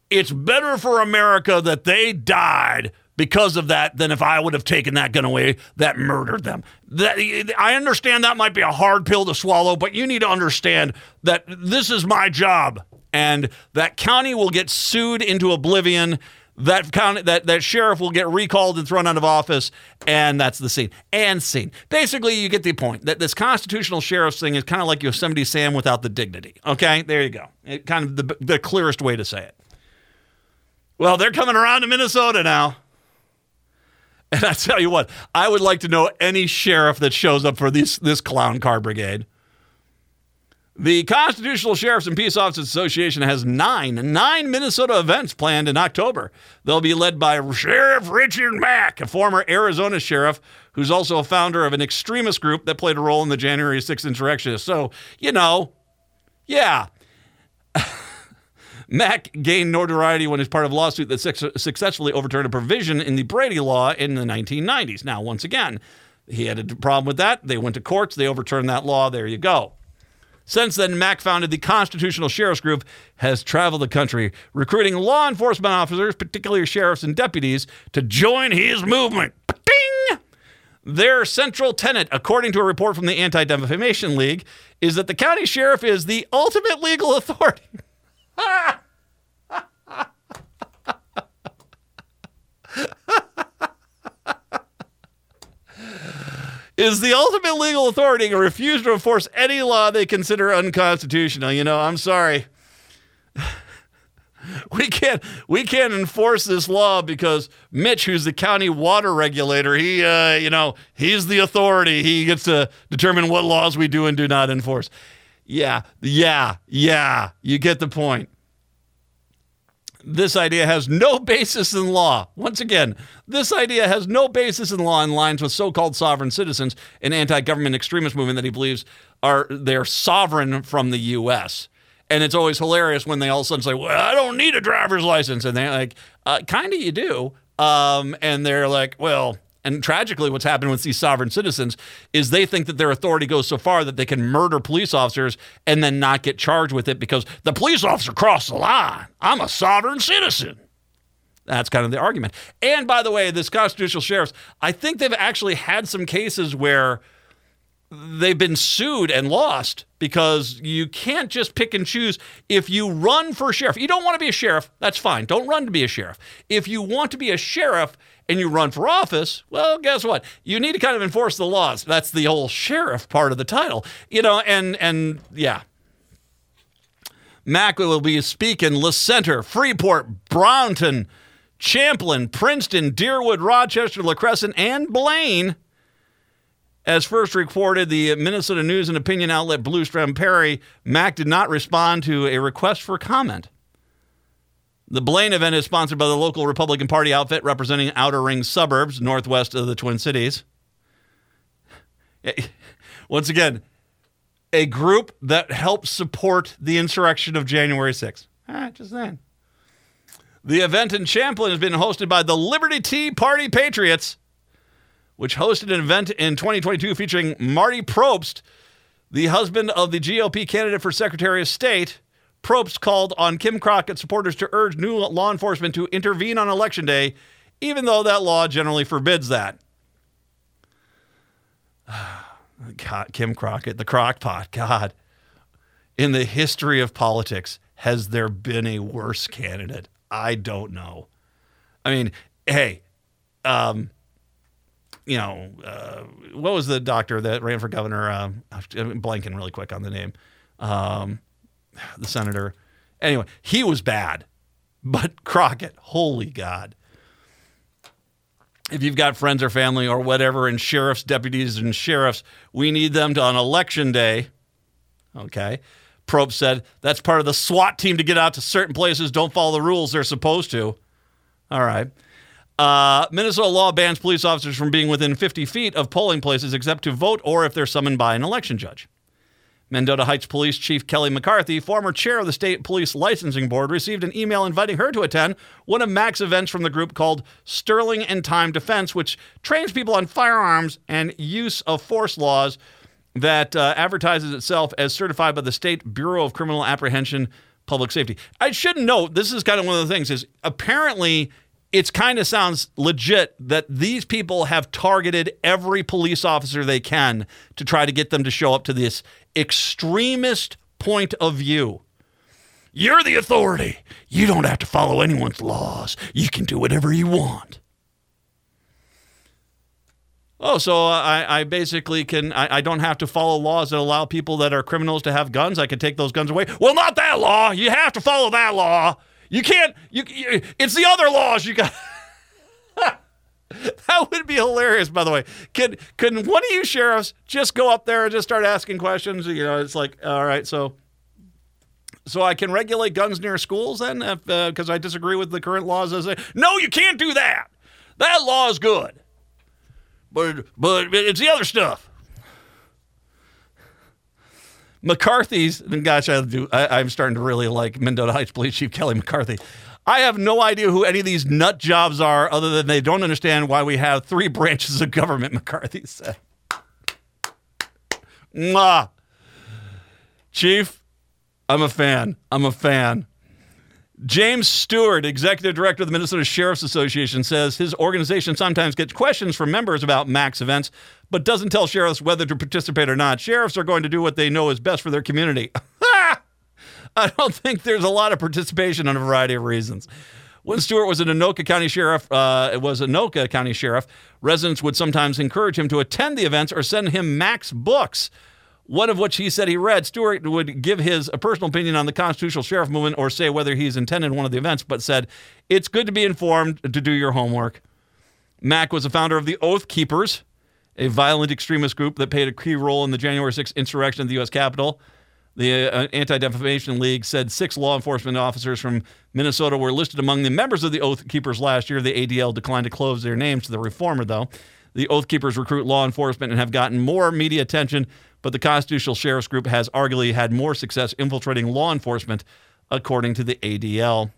it's better for America that they died because of that than if I would have taken that gun away that murdered them. That, I understand that might be a hard pill to swallow, but you need to understand that this is my job and that county will get sued into oblivion that county, that that sheriff will get recalled and thrown out of office, and that's the scene. And scene. Basically, you get the point that this constitutional sheriff's thing is kind of like Yosemite Sam without the dignity. Okay, there you go. It, kind of the the clearest way to say it. Well, they're coming around to Minnesota now. And I tell you what, I would like to know any sheriff that shows up for this this clown car brigade. The Constitutional Sheriffs and Peace Officers Association has nine, nine Minnesota events planned in October. They'll be led by Sheriff Richard Mack, a former Arizona sheriff who's also a founder of an extremist group that played a role in the January 6th insurrection. So, you know, yeah. [laughs] Mack gained notoriety when he's part of a lawsuit that successfully overturned a provision in the Brady Law in the 1990s. Now, once again, he had a problem with that. They went to courts, they overturned that law. There you go. Since then, Mack founded the Constitutional Sheriffs Group, has traveled the country recruiting law enforcement officers, particularly sheriffs and deputies, to join his movement. Ding! Their central tenet, according to a report from the Anti Defamation League, is that the county sheriff is the ultimate legal authority. [laughs] is the ultimate legal authority and refuse to enforce any law they consider unconstitutional. You know, I'm sorry. [laughs] we can't we can't enforce this law because Mitch, who's the county water regulator, he uh, you know he's the authority. He gets to determine what laws we do and do not enforce. Yeah, yeah, yeah. You get the point. This idea has no basis in law. Once again, this idea has no basis in law in lines with so-called sovereign citizens, an anti-government extremist movement that he believes are they're sovereign from the U.S. And it's always hilarious when they all of a sudden say, "Well, I don't need a driver's license," and they're like, uh, "Kind of, you do." Um, and they're like, "Well." And tragically, what's happened with these sovereign citizens is they think that their authority goes so far that they can murder police officers and then not get charged with it because the police officer crossed the line. I'm a sovereign citizen. That's kind of the argument. And by the way, this constitutional sheriffs, I think they've actually had some cases where they've been sued and lost because you can't just pick and choose. If you run for sheriff, you don't want to be a sheriff, that's fine. Don't run to be a sheriff. If you want to be a sheriff and you run for office, well, guess what? You need to kind of enforce the laws. That's the whole sheriff part of the title, you know, and and yeah. Mack will be speaking La Center, Freeport, Brownton, Champlin, Princeton, Deerwood, Rochester, La Crescent, and Blaine as first reported, the Minnesota news and opinion outlet Bluestem Prairie, Mack did not respond to a request for comment. The Blaine event is sponsored by the local Republican Party outfit representing outer ring suburbs northwest of the Twin Cities. [laughs] Once again, a group that helped support the insurrection of January 6th. All right, just then. The event in Champlin has been hosted by the Liberty Tea Party Patriots which hosted an event in 2022 featuring Marty Probst, the husband of the GOP candidate for Secretary of State. Probst called on Kim Crockett supporters to urge new law enforcement to intervene on Election Day, even though that law generally forbids that. [sighs] God, Kim Crockett, the crockpot. God, in the history of politics, has there been a worse candidate? I don't know. I mean, hey, um, you know, uh, what was the doctor that ran for governor? Uh, I'm blanking really quick on the name. Um, the senator. Anyway, he was bad, but [laughs] Crockett, holy God. If you've got friends or family or whatever in sheriffs, deputies, and sheriffs, we need them to on election day. Okay. Probst said that's part of the SWAT team to get out to certain places, don't follow the rules they're supposed to. All right. Uh, Minnesota law bans police officers from being within 50 feet of polling places except to vote or if they're summoned by an election judge. Mendota Heights Police Chief Kelly McCarthy, former chair of the State Police Licensing Board, received an email inviting her to attend one of Mack's events from the group called Sterling and Time Defense, which trains people on firearms and use of force laws that uh, advertises itself as certified by the State Bureau of Criminal Apprehension Public Safety. I should note this is kind of one of the things is apparently it kind of sounds legit that these people have targeted every police officer they can to try to get them to show up to this extremist point of view. You're the authority. You don't have to follow anyone's laws. You can do whatever you want. Oh, so I, I basically can, I, I don't have to follow laws that allow people that are criminals to have guns. I can take those guns away. Well, not that law. You have to follow that law. You can't. You, you it's the other laws you got. [laughs] that would be hilarious. By the way, can can one of you sheriffs just go up there and just start asking questions? You know, it's like, all right, so so I can regulate guns near schools then, because uh, I disagree with the current laws. As they, no, you can't do that. That law is good, but but it's the other stuff. McCarthy's, and gosh, I do, I, am starting to really like Mendota Heights Police Chief Kelly McCarthy. I have no idea who any of these nut jobs are, other than they don't understand why we have three branches of government. McCarthy said. Mwah. Chief, I'm a fan. I'm a fan. James Stuart, executive director of the Minnesota Sheriff's Association, says his organization sometimes gets questions from members about Mack's events, but doesn't tell sheriffs whether to participate or not. Sheriffs are going to do what they know is best for their community. [laughs] I don't think there's a lot of participation on a variety of reasons. When Stuart was an Anoka County Sheriff, uh, it was Anoka County Sheriff, residents would sometimes encourage him to attend the events or send him Mack's books one of which he said he read. Stuart would give his personal opinion on the constitutional sheriff movement or say whether he's intended one of the events, but said, It's good to be informed to do your homework. Mack was a founder of the Oath Keepers, a violent extremist group that played a key role in the January 6th insurrection of the U.S. Capitol. The uh, Anti Defamation League said six law enforcement officers from Minnesota were listed among the members of the Oath Keepers last year. The ADL declined to close their names to the reformer, though. The Oath Keepers recruit law enforcement and have gotten more media attention, but the Constitutional Sheriff's Group has arguably had more success infiltrating law enforcement, according to the ADL.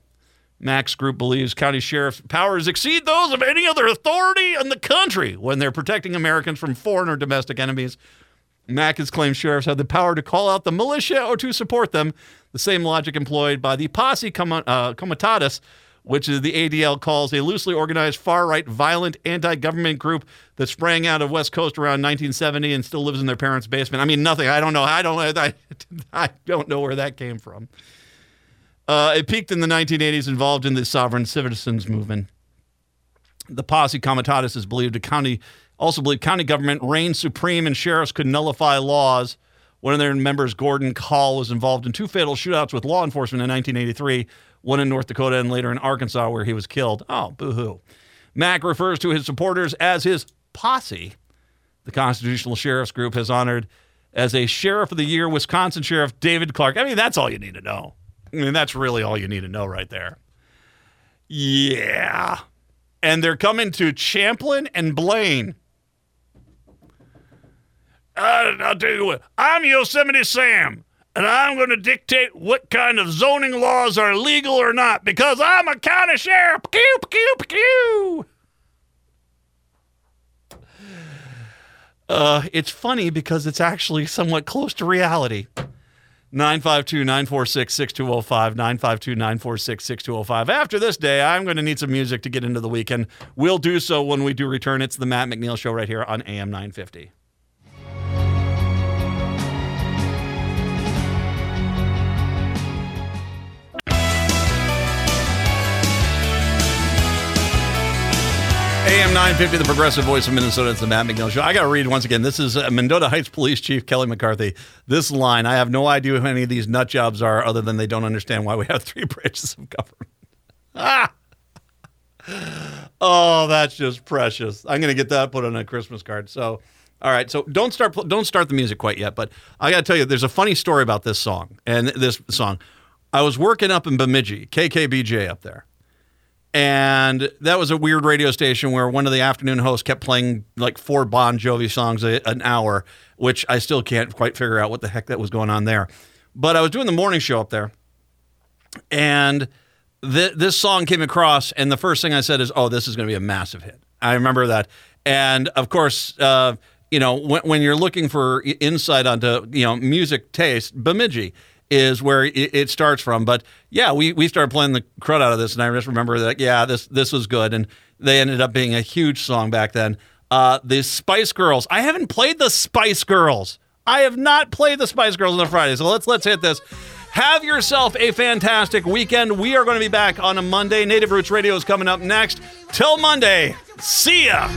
Mack's Group believes county sheriff's powers exceed those of any other authority in the country when they're protecting Americans from foreign or domestic enemies. Mack has claimed sheriffs have the power to call out the militia or to support them, the same logic employed by the Posse uh, Comitatus, which is the ADL calls a loosely organized far-right violent anti-government group that sprang out of West Coast around 1970 and still lives in their parents' basement. I mean, nothing. I don't know. I don't. I, [laughs] I don't know where that came from. Uh, it peaked in the 1980s, involved in the sovereign citizens movement. The Posse Comitatus is believed to county also believed county government reigned supreme and sheriffs could nullify laws. One of their members, Gordon Kahl, was involved in two fatal shootouts with law enforcement in 1983, one in North Dakota and later in Arkansas, where he was killed. Oh, boo hoo. Mack refers to his supporters as his posse. The Constitutional Sheriff's Group has honored as a Sheriff of the Year Wisconsin Sheriff David Clarke. I mean, that's all you need to know. I mean, that's really all you need to know right there. Yeah. And they're coming to Champlin and Blaine. Uh, I'll tell you what, I'm Yosemite Sam, and I'm going to dictate what kind of zoning laws are legal or not because I'm a county sheriff. Pew, pew, pew. Uh, it's funny because it's actually somewhat close to reality. 952 946 6205. 952 946 6205. After this day, I'm going to need some music to get into the weekend. We'll do so when we do return. It's the Matt McNeil Show right here on AM 950. AM 950, the progressive voice of Minnesota. It's the Matt McNeil Show. I got to read once again. This is uh, Mendota Heights Police Chief Kelly McCarthy. This line, I have no idea who any of these nut jobs are other than they don't understand why we have three [laughs] branches of government. Ah! [laughs] Oh, that's just precious. I'm going to get that put on a Christmas card. So, all right. So don't start don't start the music quite yet, but I got to tell you, there's a funny story about this song and this song. I was working up in Bemidji, KKBJ up there. And that was a weird radio station where one of the afternoon hosts kept playing like four Bon Jovi songs a, an hour, which I still can't quite figure out what the heck that was going on there. But I was doing the morning show up there, and th- this song came across, and the first thing I said is, "Oh, this is going to be a massive hit." I remember that, and of course, uh, you know, when, when you're looking for insight onto you know music taste, Bemidji is where it, it, starts from. But yeah, we, we started playing the crud out of this, and I just remember that yeah, this this was good, and they ended up being a huge song back then. Uh, the Spice Girls. I haven't played the Spice Girls. I have not played the Spice Girls on a Friday, so let's let's hit this. Have yourself a fantastic weekend. We are going to be back on a Monday. Native Roots Radio is coming up next. Till Monday. See ya.